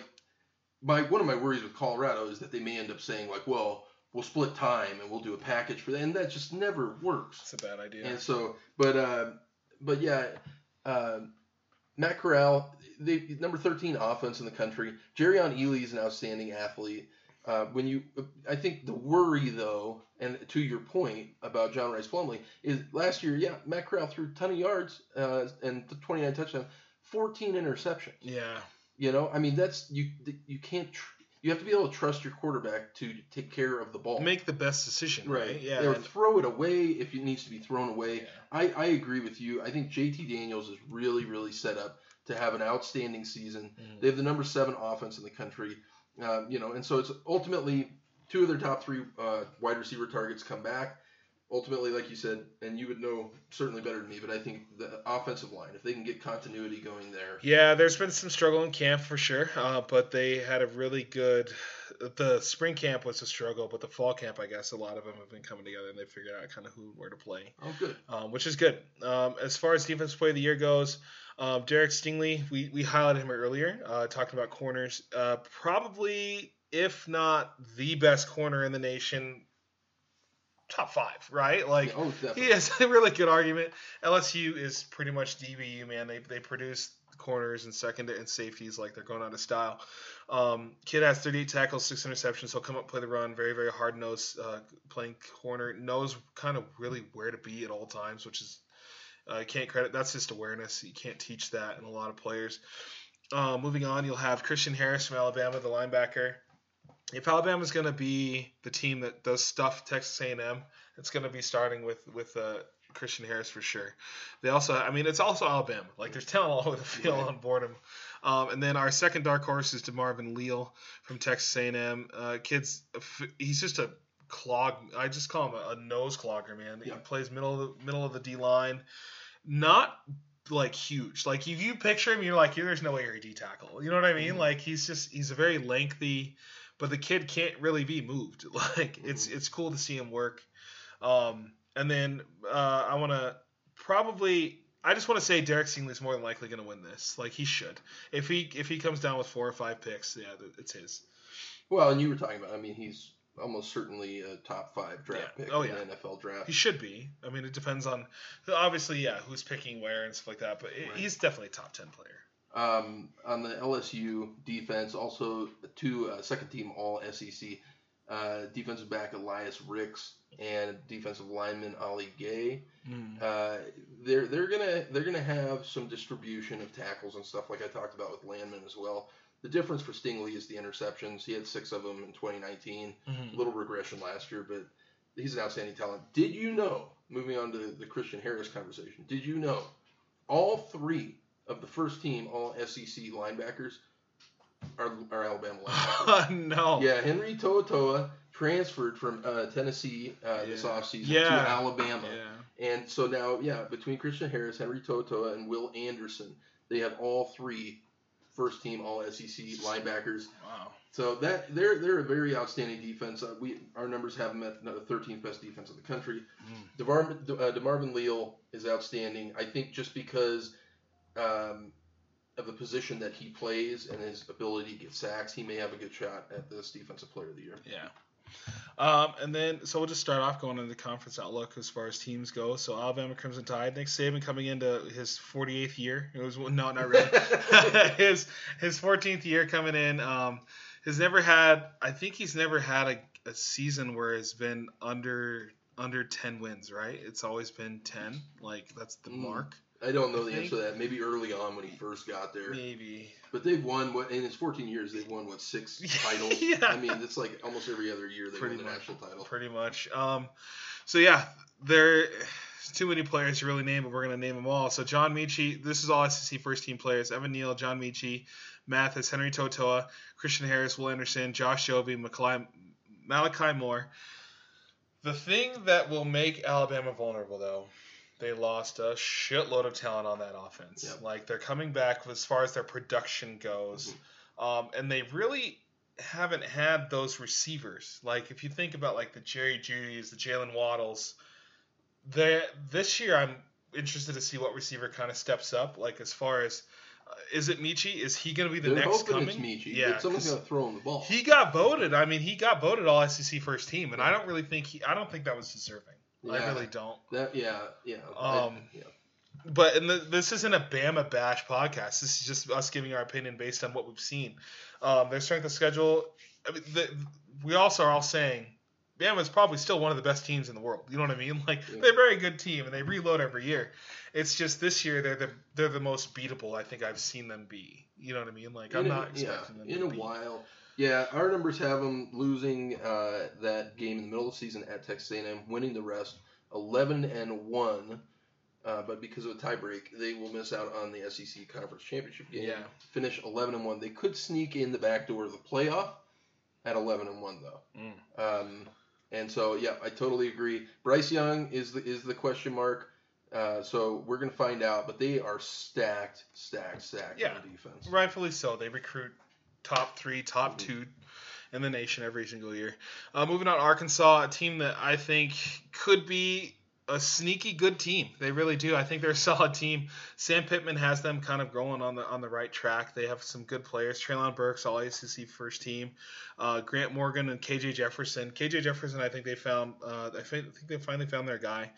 S2: my one of my worries with Colorado is that they may end up saying like, well, we'll split time and we'll do a package for that, and that just never works.
S1: It's a bad idea.
S2: And so, but uh, but yeah, uh, Matt Corral, they number thirteen offense in the country. Jerrion Ealy is an outstanding athlete. Uh, when you, I think the worry though, and to your point about John Rhys Plumlee, is last year, yeah, Matt Corral threw a ton of yards uh, and 29 touchdowns, 14 interceptions.
S1: yeah.
S2: You know, I mean that's you you can't tr- you have to be able to trust your quarterback to take care of the ball.
S1: Make the best decision. Right. Yeah.
S2: Or
S1: and-
S2: throw it away if it needs to be thrown away.
S1: yeah.
S2: I, I agree with you. I think JT Daniels is really, really set up to have an outstanding season.
S1: Mhm.
S2: They have the number seven offense in the country, um, you know, and so it's ultimately two of their top three uh, wide receiver targets come back. Ultimately, like you said, and you would know certainly better than me, but I think the offensive line, if they can get continuity going there,
S1: Yeah, there's been some struggle in camp for sure, uh, but they had a really good. The spring camp was a struggle, but the fall camp, I guess, a lot of them have been coming together and they figured out kind of who where to play,
S2: oh, good.
S1: um, which is good. Um, as far as defense play of the year goes, um, Derek Stingley, we, we highlighted him earlier, uh, talking about corners. Uh, probably, if not the best corner in the nation, top five, right? Like,
S2: oh,
S1: he has a really good argument. LSU is pretty much DBU, man. They they produce corners and secondary and safeties like they're going out of style. Um, kid has 38 tackles, six interceptions. He'll come up, play the run, very very hard nosed, uh, playing corner. Knows kind of really where to be at all times, which is uh, can't credit. That's just awareness. You can't teach that in a lot of players. Uh, moving on, you'll have Christian Harris from Alabama, the linebacker. If Alabama's going to be the team that does stuff Texas A&M, it's going to be starting with with uh, Christian Harris for sure. They also, I mean, it's also Alabama. Like there's talent all over the field
S2: Right.
S1: on boredom. Um, and then our second dark horse is DeMarvin Leal from Texas A&M. Uh, kids, he's just a clog. I just call him a, a nose clogger, man. He plays middle of the middle of the D line, not like huge. Like if you picture him, you're like, there's no way you're a D tackle. You know what I mean?
S2: Mhm.
S1: Like he's just he's a very lengthy, but the kid can't really be moved. <laughs> Like it's
S2: Mhm.
S1: it's cool to see him work. Um, and then uh, I want to probably. I just want to say Derek Stingley's more than likely going to win this. Like he should. If he if he comes down with four or five picks, yeah, it's his.
S2: Well, and you were talking about, I mean, he's almost certainly a top five draft
S1: Yeah.
S2: pick
S1: Oh,
S2: in
S1: yeah.
S2: the NFL draft.
S1: He should be. I mean, it depends on obviously, yeah, who's picking where and stuff like that. But it,
S2: Right.
S1: he's definitely a top ten player.
S2: Um, on the LSU defense, also two uh, second team All SEC uh, defensive back Elias Ricks and defensive lineman Ali Gaye. Uh, they're they're gonna they're gonna have some distribution of tackles and stuff like I talked about with Landman as well. The difference for Stingley is the interceptions. He had six of them in 2019.
S1: Mhm.
S2: A little regression last year, but he's an outstanding talent. Did you know? Moving on to the Christian Harris conversation. Did you know all three of the first team All SEC linebackers are, are Alabama <laughs> linebackers?
S1: no.
S2: yeah, Henry To'oTo'o transferred from uh, Tennessee uh, this offseason
S1: Yeah.
S2: to Alabama.
S1: Yeah.
S2: And so now, yeah, between Christian Harris, Henry To'oTo'o, and Will Anderson, they have all three first team All SEC linebackers.
S1: Wow.
S2: So that they're they're a very outstanding defense. Uh, we our numbers have them at the 13th best defense in the country.
S1: Mm.
S2: DeMarvin, uh, DeMarvin Leal is outstanding. I think just because um, of the position that he plays and his ability to get sacks, he may have a good shot at this defensive player of the year.
S1: Yeah. Um, and then, so we'll just start off going into the conference outlook as far as teams go. So Alabama Crimson Tide, Nick Saban coming into his 48th year. It was no, not really. <laughs> <laughs> his his 14th year coming in. Um, has never had. I think he's never had a, a season where it's been under under 10 wins. Right? It's always been 10. Like that's the
S2: Mm.
S1: mark.
S2: I don't know
S1: I
S2: the
S1: think-
S2: answer to that. Maybe early on when he first got there.
S1: Maybe.
S2: But they've won what in his 14 years they've won what six <laughs> titles.
S1: Yeah.
S2: I mean it's like almost every other year they
S1: Pretty
S2: win the
S1: much.
S2: national title.
S1: pretty much. Um, so yeah, there's too many players to really name, but we're gonna name them all. So John Metchie, this is all SEC first team players: Evan Neal, John Metchie, Mathis, Henry To'oTo'o, Christian Harris, Will Anderson, Josh Jobe, Malachi, Malachi Moore. The thing that will make Alabama vulnerable, though, they lost a shitload of talent on that offense.
S2: Yep.
S1: Like they're coming back as far as their production goes, um, and they really haven't had those receivers. Like if you think about like the Jerry Jeudy's, the Jaylen Waddles, they this year I'm interested to see what receiver kind of steps up. Like as far as uh, is it Metchie? Is he going to be the
S2: They're
S1: next coming?
S2: it's Metchie.
S1: Yeah,
S2: someone's going to throw him the ball.
S1: he got voted. I mean, he got voted all SEC first team, and I don't really think he. I don't think that was deserving. I really don't.
S2: that yeah yeah. I-
S1: Um,
S2: yeah.
S1: But and the, this isn't a Bama bash podcast. This is just us giving our opinion based on what we've seen. Um, their strength of schedule. I mean, the, we also are all saying Bama is probably still one of the best teams in the world. You know what I mean? <laughs> Like
S2: Yeah.
S1: they're a very good team and they reload every year. It's just this year they're the they're the most beatable I think I've seen them be. You know what I mean? Like I'm
S2: a-
S1: not expecting them
S2: in
S1: to
S2: a
S1: be.
S2: while. Yeah, our numbers have them losing uh, that game in the middle of the season at Texas A&M, winning the rest, eleven and one. Uh, but because of a tiebreak, they will miss out on the SEC conference championship game.
S1: Yeah.
S2: Finish eleven and one. They could sneak in the back door of the playoff at eleven and one though.
S1: Mm.
S2: Um, and so yeah, I totally agree. Bryce Young is the is the question mark. Uh, so we're gonna find out, but they are stacked, stacked, stacked
S1: Yeah.
S2: on defense.
S1: Rightfully so. They recruit top three, top
S2: Mhm.
S1: two in the nation every single year. Uh, moving on, Arkansas, a team that I think could be a sneaky good team. They really do. I think they're a <laughs> solid team. Sam Pittman has them kind of going on the on the right track. They have some good players. Treylon Burks, all ACC first team. Uh, Grant Morgan and KJ Jefferson. KJ Jefferson, I think they found. Uh, I think they finally found their guy.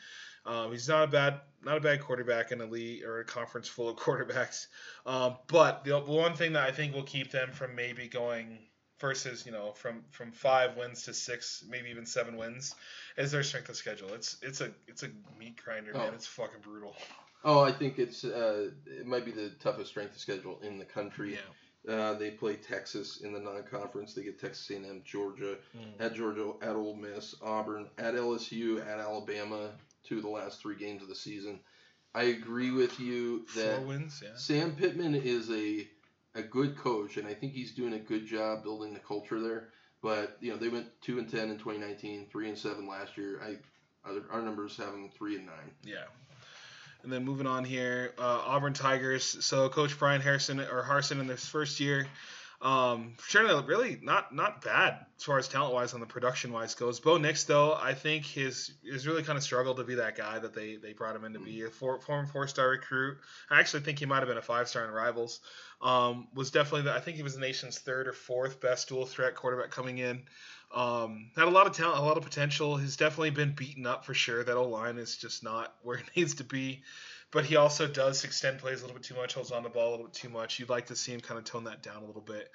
S1: Um, he's not a bad not a bad quarterback in a league or a conference full of <laughs> quarterbacks. Um, but the one thing that I think will keep them from maybe going versus you know from from five wins to six, maybe even seven wins, is their strength of schedule. It's it's a it's a meat grinder, man.
S2: Oh.
S1: It's fucking brutal.
S2: Oh, I think it's uh, it might be the toughest strength of schedule in the country.
S1: Yeah.
S2: Uh, they play Texas in the non-conference. They get Texas A&M, Georgia,
S1: Mm.
S2: at Georgia, at Ole Miss, Auburn, at LSU, at Alabama. Two of the last three games of the season. I agree with you that
S1: wins, yeah.
S2: Sam Pittman is a a good coach, and I think he's doing a good job building the culture there. But you know, they went two and ten in 2019, three and seven last year. I our, our numbers have them three and nine.
S1: Yeah. And then moving on here, uh, Auburn Tigers. So Coach Brian Harrison or Harson in this first year, um, turning really not not bad as far as talent wise on the production wise goes. Bo Nix though, I think his is really kind of struggled to be that guy that they they brought him in to be a four, former four star recruit. I actually think he might have been a five star in Rivals. Um, was definitely the, I think he was the nation's third or fourth best dual threat quarterback coming in. Um, had a lot of talent, a lot of potential. He's definitely been beaten up for sure. That line is just not <laughs> where it needs to be. But he also does extend plays a little bit too much, holds on the ball a little bit too much. You'd like to see him kind of tone that down a little bit.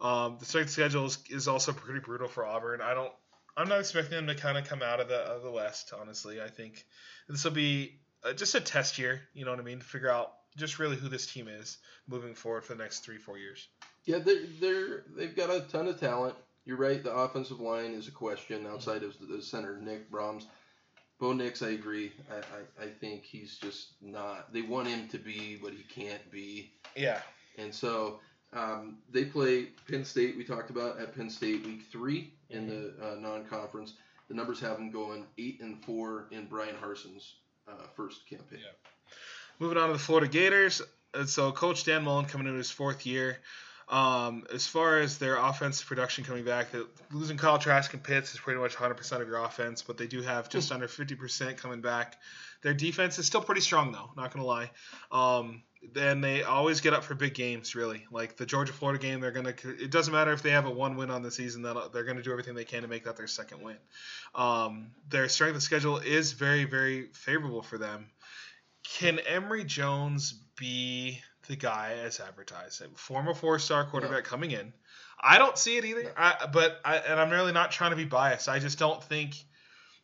S1: Um, the strength schedule is, is also pretty brutal for Auburn. I don't, I'm not expecting them to kind of come out of the of the West. Honestly, I think this will be uh, just a test year. You know what I mean? To figure out just really who this team is moving forward for the next three, four years.
S2: Yeah, they're they're they've got a ton of talent. You're right. The offensive line is a question outside of the center Nick Brahms. Bo Nix, I agree. I, I, I think he's just not. They want him to be what he can't be,
S1: Yeah.
S2: and so um, they play Penn State. We talked about at Penn State week three in the uh, non-conference. The numbers have them going eight and four in Bryan Harsin's uh, first campaign.
S1: Moving on to the Florida Gators. And so Coach Dan Mullen coming into his fourth year. Um, as far as their offensive production coming back, losing Kyle Trask and Pitts is pretty much 100% of your offense, but they do have just under 50% coming back. Their defense is still pretty strong, though, not going to lie. Um, then they always get up for big games, really. Like the Georgia Florida game, they're going to, it doesn't matter if they have a one win on the season, they'll- they're going to do everything they can to make that their second win. Um, their strength of schedule is very, very favorable for them can Emory Jones be the guy as advertised? A former four-star quarterback coming in. I don't see it either.
S2: No.
S1: I, but I, and I'm really not trying to be biased. I just don't think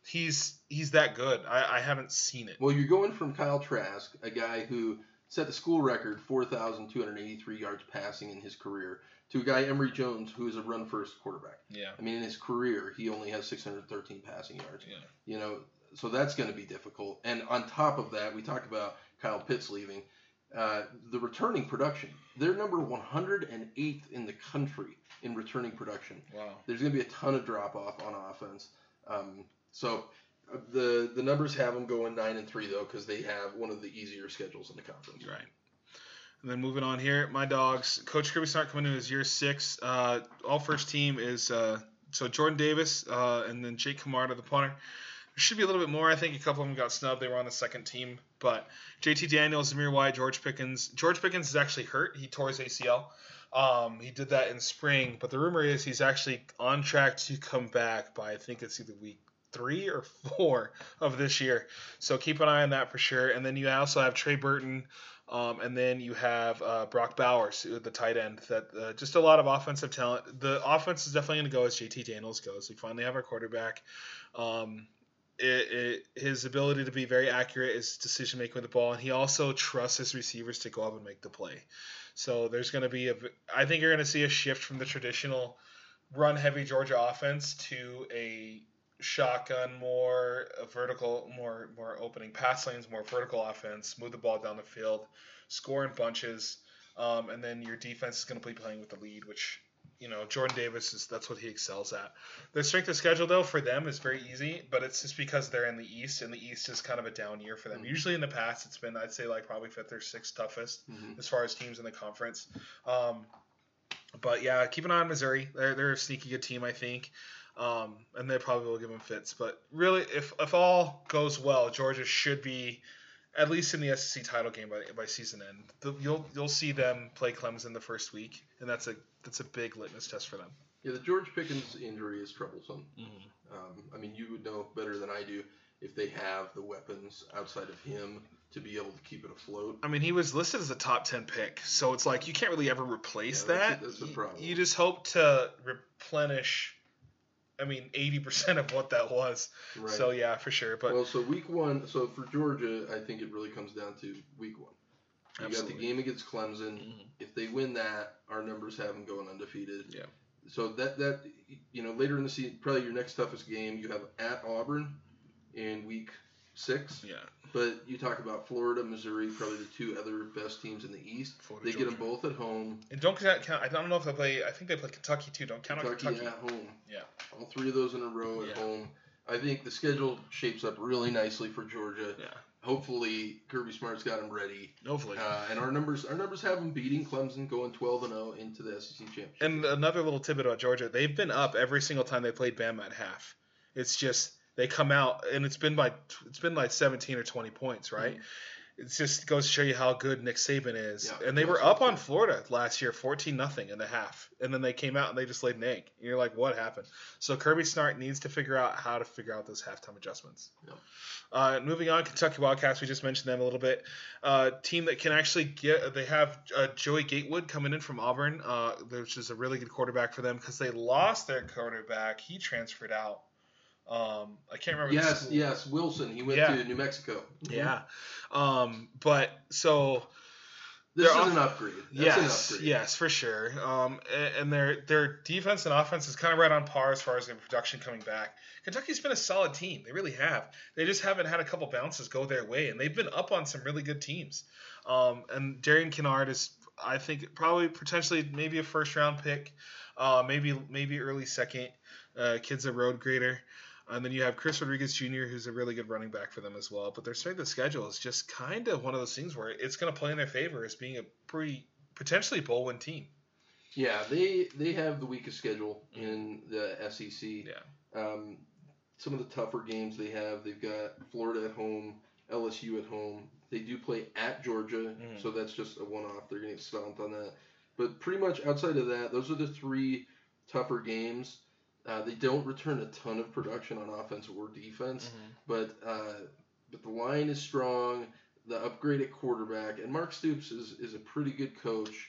S1: he's he's that good. I, I haven't seen it.
S2: Well, you're going from Kyle Trask, a guy who set the school record 4,283 yards passing in his career to a guy Emory Jones who is a run first quarterback.
S1: Yeah.
S2: I mean, in his career, he only has 613 passing yards.
S1: Yeah.
S2: You know, so that's going to be difficult. And on top of that, we talked about Kyle Pitts leaving. Uh, the returning production, they're number 108th in the country in returning production.
S1: Wow.
S2: There's going to be a ton of drop off on offense. Um, so uh, the the numbers have them going nine and three though because they have one of the easier schedules in the conference.
S1: Right. And then moving on here, my dogs. Coach Kirby Smart coming in as year six. Uh, all first team is uh, so Jordan Davis uh, and then Jake Camarda, the punter. Should be a little bit more. I think a couple of them got snubbed. They were on the second team. But JT Daniels, Zamir White, George Pickens. George Pickens is actually hurt. He tore his ACL. Um, he did that in spring, but the rumor is he's actually on track to come back by I think it's either week three or <laughs> four of this year. So keep an eye on that for sure. And then you also have Trey Burton, um, and then you have uh, Brock Bowers, the tight end. That uh, just a lot of offensive talent. The offense is definitely going to go as JT Daniels goes. We finally have our quarterback. Um, it, it, his ability to be very accurate, his decision making with the ball, and he also trusts his receivers to go up and make the play. So there's going to be a. I think you're going to see a shift from the traditional run heavy Georgia offense to a shotgun, more a vertical, more more opening pass lanes, more vertical offense, move the ball down the field, score in bunches, um, and then your defense is going to be playing with the lead, which you know Jordan Davis is that's what he excels at. Their strength of schedule though for them is very easy, but it's just because they're in the East, and the East is kind of a down year for them.
S2: Mhm.
S1: Usually in the past, it's been I'd say like probably fifth or sixth toughest
S2: Mhm.
S1: as far as teams in the conference. Um, but yeah, keep an eye on Missouri. They're they're a sneaky good team, I think. Um, and they probably will give them fits. But really, if if all goes well, Georgia should be at least in the SEC title game by, by season end. The, you'll you'll see them play Clemson the first week, and that's a that's a big litmus test for them.
S2: Yeah, the George Pickens injury is troublesome. Um, I mean, you would know better than I do if they have the weapons outside of him to be able to keep it afloat.
S1: I mean, he was listed as a top ten pick, so it's like you can't really ever replace
S2: Yeah, that's a-
S1: that.
S2: that's a
S1: You-
S2: problem.
S1: You just hope to replenish. I mean, eighty percent of what that was.
S2: Right.
S1: So yeah, for sure. But
S2: well, so week one, so for Georgia, I think it really comes down to week one. You
S1: Absolutely.
S2: got the game against Clemson.
S1: Mhm.
S2: If they win that, our numbers have them going undefeated.
S1: Yeah.
S2: So that that you know later in the season, probably your next toughest game, you have at Auburn in week six.
S1: yeah,
S2: But you talk about Florida, Missouri, probably the two other best teams in the East.
S1: Florida,
S2: They get them both at home.
S1: And don't count, count. I don't know if they play. I think they play Kentucky too. Don't count
S2: Kentucky,
S1: Kentucky.
S2: at home.
S1: Yeah.
S2: All three of those in a row at
S1: Yeah.
S2: home. I think the schedule shapes up really nicely for Georgia.
S1: Yeah.
S2: Hopefully, Kirby Smart's got them ready.
S1: Hopefully.
S2: Uh, and our numbers, our numbers have them beating Clemson, going 12 and 0 into the SEC championship.
S1: And another little tidbit about Georgia: they've been up every single time they played Bama at half. It's just they come out and it's been by it's been like 17 or 20 points, right? It just goes to show you how good Nick Saban is.
S2: Yeah,
S1: and they were up on. Florida last year, 14 nothing in the half, and then they came out and they just laid an egg. And you're like, what happened? So Kirby Smart needs to figure out how to figure out those halftime adjustments.
S2: Yep.
S1: Uh, moving on, Kentucky Wildcats. We just mentioned them a little bit. Uh, team that can actually get. They have uh, Joey Gatewood coming in from Auburn, uh, which is a really good quarterback for them because they lost their quarterback. He transferred out. Um, I can't remember.
S2: yes, yes, Wilson. He went
S1: Yeah.
S2: to New Mexico.
S1: Yeah. Um, but so
S2: This is
S1: They're
S2: an upgrade. That's an
S1: yes,
S2: upgrade.
S1: yes, for sure. Um, a- and their their defense and offense is kind of right on par as far as their production coming back. Kentucky's been a solid team. They really have. They just haven't had a couple bounces go their way, and they've been up on some really good teams. Um, and Darian Kinnard is, I think, probably potentially maybe a first round pick, uh, maybe maybe early second. Uh, kid's a road grader. And then you have Chris Rodriguez Jr., who's a really good running back for them as well. But their strength of schedule is just kind of one of those things where it's going to play in their favor as being a pretty potentially bowl win team.
S2: Yeah, they they have the weakest schedule in the SEC.
S1: Yeah.
S2: Um, some of the tougher games they have, they've got Florida at home, LSU at home. They do play at Georgia,
S1: Mhm.
S2: so that's just a one-off. They're gonna get stomped on that. But pretty much outside of that, those are the three tougher games. Uh, they don't return a ton of production on offense or defense, but uh, but the line is strong. The upgrade at quarterback and Mark Stoops is, is a pretty good coach.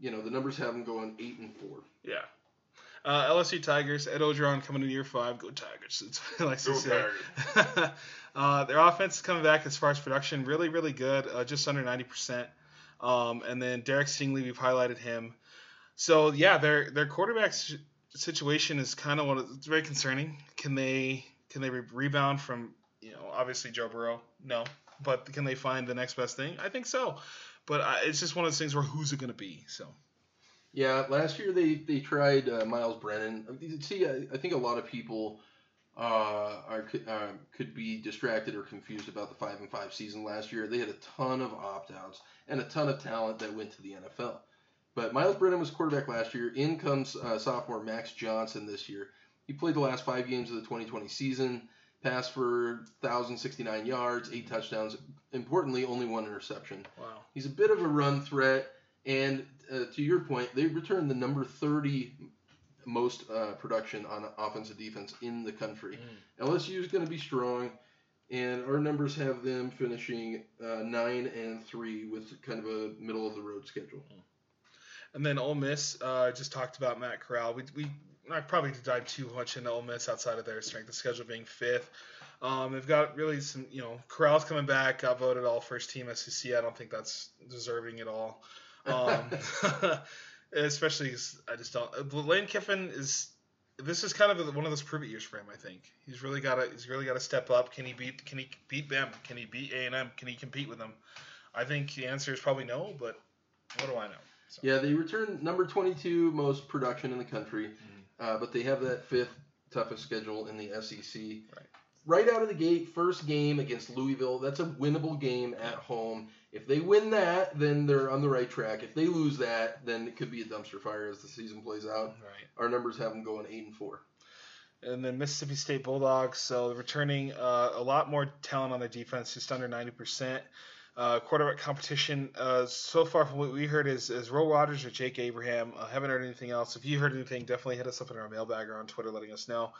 S2: You know the numbers have him going eight and four.
S1: Yeah. Uh, LSU Tigers, Ed Orgeron coming in year five. Go Tigers. <laughs> It's what he likes to
S2: Go
S1: say. <laughs> uh, their offense is coming back as far as production, really, really good, uh, just under 90%. Um, and then Derek Stingley, we've highlighted him. So yeah, their their quarterback s- situation is kind of what it's very concerning. Can they can they re- rebound from you know obviously Joe Burrow? No, but can they find the next best thing? I think so. But uh, it's just one of those things where who's it going to be? So
S2: Yeah, last year they they tried uh, Myles Brennan. See, I, I think a lot of people uh, are uh, could be distracted or confused about the five and five season last year. They had a ton of opt outs and a ton of talent that went to the NFL. But Myles Brennan was quarterback last year. In comes uh, sophomore Max Johnson this year. He played the last five games of the 2020 season, passed for 1,069 yards, eight touchdowns. Importantly, only one interception.
S1: wow.
S2: He's a bit of a run threat, and uh, to your point, they returned the number 30 most uh, production on offensive defense in the country. LSU is going to be strong, and our numbers have them finishing uh, nine and three with kind of a middle of the road schedule.
S1: And then Ole Miss, uh, just talked about Matt Corral. We, we not probably dive too much into Ole Miss outside of their strength of schedule being fifth. Um, they've got really some, you know, Corral's coming back, got voted all first team SEC. I don't think that's deserving at all. Um, <laughs> especially I just don't. uh, Lane Kiffin is. This is kind of one of those prove it years for him. I think he's really got to. He's really got to step up. Can he beat? Can he beat them? Can he beat A and M? Can he compete with them? I think the answer is probably no. But what do I know? So.
S2: Yeah, they returned number 22 most production in the country, uh, but they have that fifth toughest schedule in the SEC.
S1: Right.
S2: Right out of the gate, first game against Louisville. That's a winnable game at home. If they win that, then they're on the right track. If they lose that, then it could be a dumpster fire as the season plays out.
S1: Right.
S2: Our numbers have them going eight and four.
S1: And then Mississippi State Bulldogs, so returning uh, a lot more talent on their defense, just under 90%. Uh, quarterback competition, uh, so far from what we heard, is, is Roe Rogers or Jake Abraham. Uh, haven't heard anything else. If you heard anything, definitely hit us up in our mailbag or on Twitter letting us know.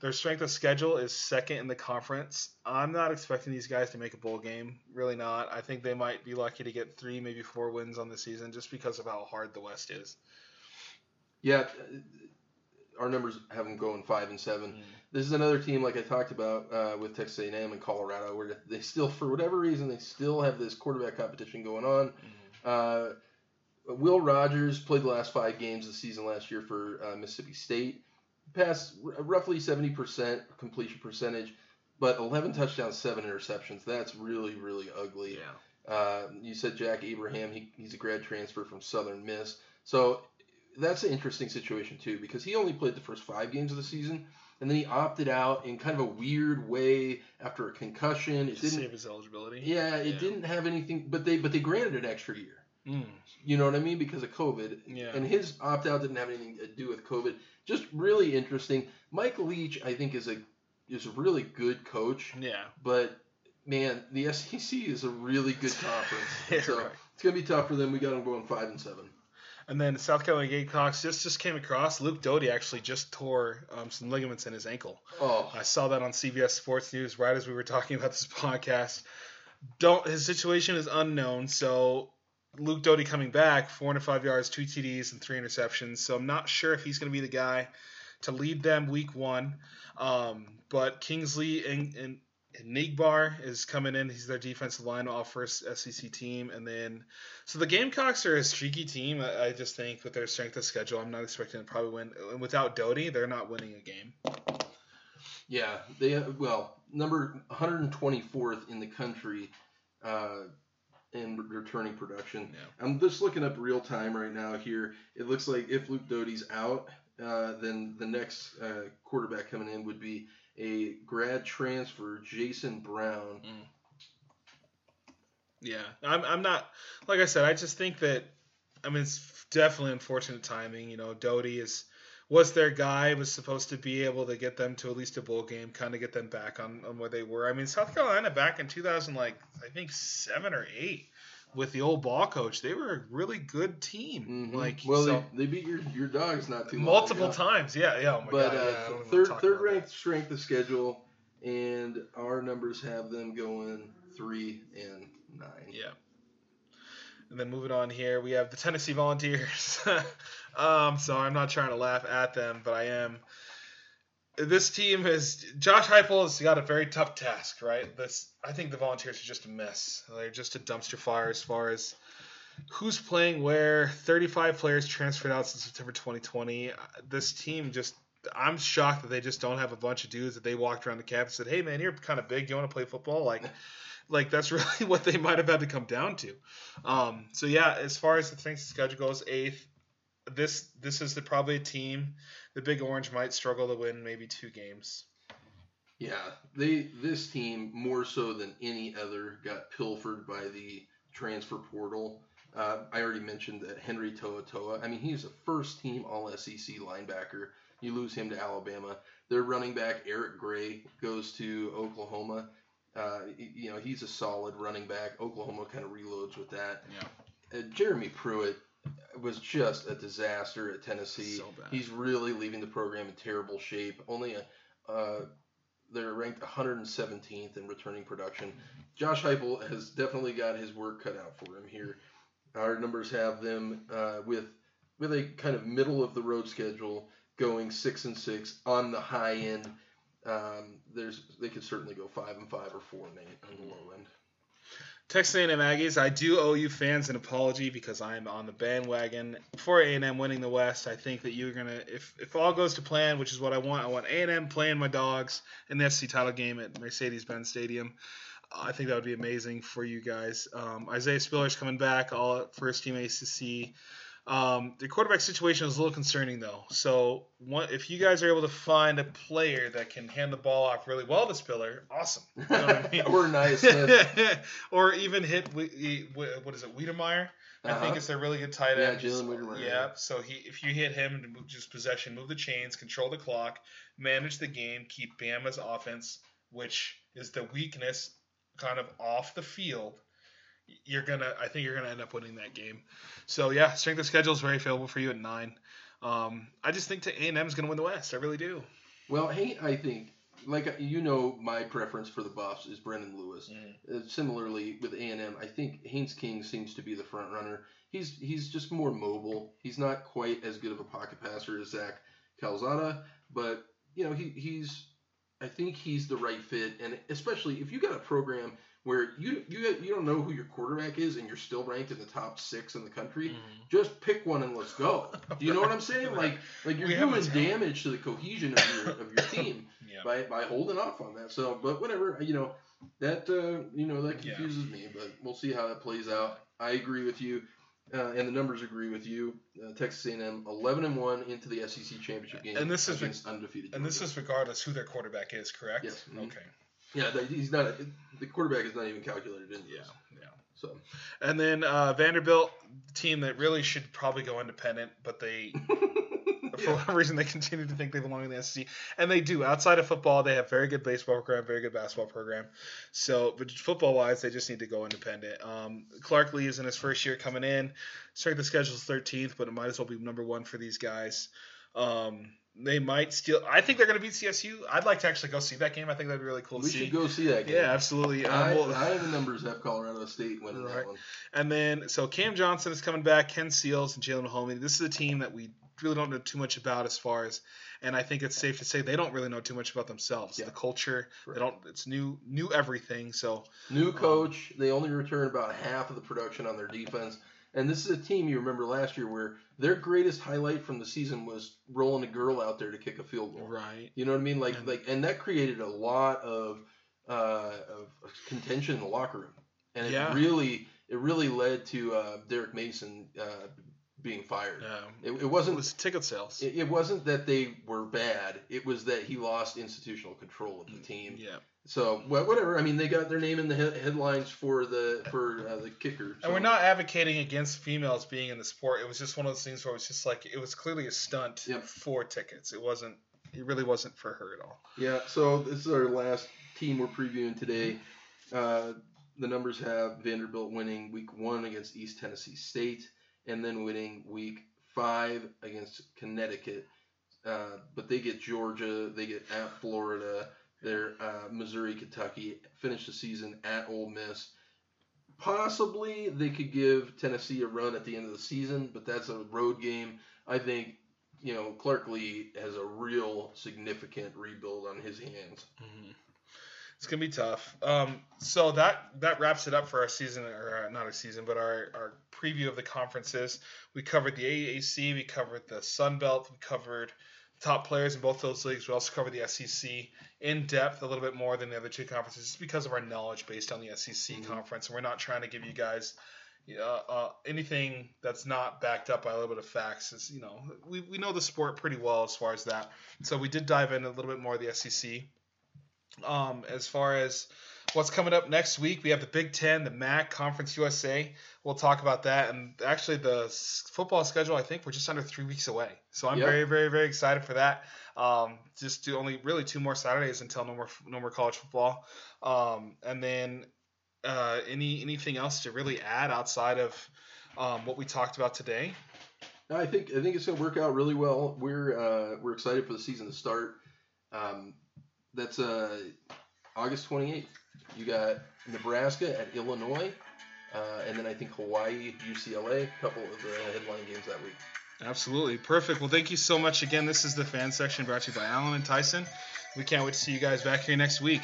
S1: Their strength of schedule is second in the conference. I'm not expecting these guys to make a bowl game. Really not. I think they might be lucky to get three, maybe four wins on the season just because of how hard the West is.
S2: Yeah, our numbers have them going five and seven. This is another team like I talked about uh, with Texas A&M and Colorado, where they still, for whatever reason, they still have this quarterback competition going on. Uh, Will Rogers played the last five games of the season last year for uh, Mississippi State. Passed r- roughly 70% completion percentage, but 11 touchdowns, seven interceptions. That's really, really ugly.
S1: Yeah.
S2: Uh, you said Jack Abraham. He, he's a grad transfer from Southern Miss. So that's an interesting situation, too, because he only played the first five games of the season, and then he opted out in kind of a weird way after a concussion. It
S1: Just
S2: didn't.
S1: save his eligibility.
S2: Yeah, it
S1: Yeah.
S2: didn't have anything, but they but they granted an extra year.
S1: Mm.
S2: You know what I mean? Because of COVID.
S1: Yeah.
S2: And his opt out didn't have anything to do with COVID. Just really interesting. Mike Leach, I think, is a is a really good coach,
S1: Yeah.
S2: but man, the SEC is a really good <laughs> conference.
S1: Yeah,
S2: so
S1: right.
S2: it's gonna be tough for them. We got them going five and seven.
S1: And then South Carolina Gamecocks just just came across. Luke Doty actually just tore um, some ligaments in his ankle.
S2: Oh,
S1: I saw that on CBS Sports News right as we were talking about this <laughs> podcast. Don't his situation is unknown, so Luke Doty coming back, 405 yards, two TDs, and three interceptions. So I'm not sure if he's going to be the guy to lead them week one. Um, but Kingsley and, and, and Enagbare is coming in. He's their defensive line, off first SEC team. And then, so the Gamecocks are a streaky team. I, I just think with their strength of schedule, I'm not expecting to probably win. And without Doty, they're not winning a game.
S2: yeah. They well number 124th in the country. Uh, in returning production.
S1: Yeah.
S2: I'm just looking up real time right now here. It looks like if Luke Doty's out, uh, then the next uh, quarterback coming in would be a grad transfer, Jason Brown. Mm.
S1: Yeah, I'm, I'm not like I said. I just think that I mean it's definitely unfortunate timing. You know, Doty is was their guy was supposed to be able to get them to at least a bowl game, kind of get them back on, on where they were. I mean, South Carolina back in 2000, like I think seven or eight, with the old ball coach, they were a really good team.
S2: Mhm.
S1: Like
S2: well,
S1: so,
S2: they, they beat your, your dogs not too long
S1: multiple
S2: ago.
S1: times. Yeah, yeah. Oh my
S2: But
S1: god.
S2: uh,
S1: wanna
S2: third third ranked strength of schedule, and our numbers have them going three and nine.
S1: Yeah. And then moving on here, we have the Tennessee Volunteers. <laughs> um, so I'm not trying to laugh at them, but I am. This team has Josh Heupel has got a very tough task, right? This I think the Volunteers are just a mess. They're just a dumpster fire as far as who's playing where. 35 players transferred out since September 2020. This team just I'm shocked that they just don't have a bunch of dudes that they walked around the campus and said, "Hey man, you're kind of big. You want to play football?" Like, like that's <laughs> really what they might have had to come down to. Um, so yeah, as far as the things schedule goes, eighth. This this is the, probably a team. The Big Orange might struggle to win maybe two games.
S2: Yeah, they this team more so than any other got pilfered by the transfer portal. Uh, I already mentioned that Henry To'oTo'o. I mean, he's a first team All SEC linebacker. You lose him to Alabama. Their running back Eric Gray goes to Oklahoma. Uh, you know, he's a solid running back. Oklahoma kind of reloads with that.
S1: Yeah.
S2: Uh, Jeremy Pruitt was just a disaster at Tennessee.
S1: So bad.
S2: He's really leaving the program in terrible shape. Only a uh, they're ranked 117th in returning production. Josh Heupel has definitely got his work cut out for him here. Our numbers have them uh, with with a kind of middle of the road schedule, going six and six on the high end. Um, there's they could certainly go five and five or four and eight on the low end.
S1: Texas A&M Aggies, I do owe you fans an apology because I'm on the bandwagon for A&M winning the West. I think that you're gonna, if if all goes to plan, which is what I want, I want A&M playing my dogs in the SC title game at Mercedes-Benz Stadium. I think that would be amazing for you guys. Um, Isaiah Spiller's coming back, all first team ACC. Um, the quarterback situation is a little concerning though. So one, if you guys are able to find a player that can hand the ball off really well to Spiller, awesome. You know what I mean?
S2: or nice. <laughs>
S1: Or even hit what is it, Wydermyer? I think
S2: Uh-huh.
S1: it's a really good tight end. Yeah.
S2: Jalen Wydermyer,
S1: Yeah, so he if you hit him to move just possession, move the chains, control the clock, manage the game, keep Bama's offense, which is the weakness, kind of off the field. You're gonna, I think you're gonna end up winning that game. So yeah, strength of schedule is very favorable for you at nine. Um, I just think that A and M is gonna win the West. I really do.
S2: Well, hey, I think like you know, my preference for the Buffs is Brendan Lewis. Uh, similarly with A and M, I think Haynes King seems to be the front runner. He's he's just more mobile. He's not quite as good of a pocket passer as Zach Calzada, but you know he he's I think he's the right fit, and especially if you got a program where you you you don't know who your quarterback is and you're still ranked in the top six in the country, just pick one and let's go. Do you know what I'm saying? <laughs> Like like you're
S1: We
S2: doing damage to the cohesion of your of your <laughs> team
S1: Yeah.
S2: by, by holding off on that. So, but whatever, you know, that uh, you know that
S1: Yeah.
S2: confuses me. But we'll see how that plays out. I agree with you, uh, and the numbers agree with you. Uh, Texas A&M 11 and one into the SEC championship game,
S1: And this is-
S2: against undefeated.
S1: And this is regardless who their quarterback is, correct?
S2: Yes. Mhm.
S1: Okay.
S2: Yeah, he's not the quarterback is not even calculated in.
S1: Yeah.
S2: this.
S1: Yeah.
S2: So
S1: And then uh, Vanderbilt, team that really should probably go independent, but they, <laughs> for whatever reason, they continue to think they belong in the SEC, and they do. Outside of football, they have very good baseball program, very good basketball program. So, but football wise, they just need to go independent. Um, Clark Lea is in his first year coming in. Strength of schedule is 13th, but it might as well be number one for these guys. Um, they might steal. I think they're going to beat CSU. I'd like to actually go see that game. I think that'd be really cool
S2: we
S1: to see.
S2: should go see that game.
S1: Yeah, absolutely. Um,
S2: I,
S1: well-
S2: I the numbers have Colorado State winning
S1: Right.
S2: that one.
S1: And then, so Cam Johnson is coming back, Ken Seals and Jalen Mahomey. This is a team that we really don't know too much about as far as, and I think it's safe to say they don't really know too much about themselves.
S2: Yeah.
S1: The culture,
S2: Right.
S1: they don't. It's new, new everything. So
S2: New coach. They only return about half of the production on their defense. And this is a team you remember last year where their greatest highlight from the season was rolling a girl out there to kick a field goal.
S1: right,
S2: You know what I mean? Like
S1: And-
S2: like and that created a lot of uh, of contention in the locker room. And it
S1: Yeah.
S2: really it really led to uh, Derek Mason uh, being fired.
S1: um,
S2: It, it
S1: it
S2: wasn't
S1: was ticket sales.
S2: it, it wasn't that they were bad. It was that he lost institutional control of the team.
S1: yeah,
S2: So whatever. I mean, they got their name in the he- headlines for the for uh, the kicker.
S1: and we're not advocating against females being in the sport. It was just one of those things where it was just like it was clearly a stunt
S2: Yep.
S1: for tickets. It wasn't. It really wasn't for her at all.
S2: Yeah. So this is our last team we're previewing today. Uh, the numbers have Vanderbilt winning week one against East Tennessee State, and then winning week five against Connecticut. Uh, but they get Georgia, they get at Florida, they're uh, Missouri, Kentucky. Finish the season at Ole Miss. possibly they could give Tennessee a run at the end of the season, but that's a road game. I think you know Clark Lea has a real significant rebuild on his hands.
S1: Mm-hmm. It's gonna be tough. Um, so that that wraps it up for our season, or uh, not our season, but our, our preview of the conferences. We covered the AAC, we covered the Sun Belt, we covered top players in both those leagues. We also cover the SEC in depth a little bit more than the other two conferences, just because of our knowledge based on the SEC mm-hmm. conference. And we're not trying to give you guys uh, uh, anything that's not backed up by a little bit of facts. Is you know we, we know the sport pretty well as far as that. So we did dive in a little bit more of the SEC. Um, as far as what's coming up next week, we have the Big Ten, the MAC, Conference USA. We'll talk about that. And actually, the football schedule, I think we're just under three weeks away. So I'm yep. very, very, very excited for that. Um, just do only really two more Saturdays until no more no more college football. Um, and then uh, any anything else to really add outside of um, what we talked about today?
S2: No, I think I think it's going to work out really well. We're uh, we're excited for the season to start. Um, that's uh, August 28th. You got Nebraska at Illinois, uh, and then I think Hawaii, UCLA, a couple of the headline games that week.
S1: Absolutely. Perfect. Well, thank you so much again. This is the fan section brought to you by Allen and Tyson. We can't wait to see you guys back here next week.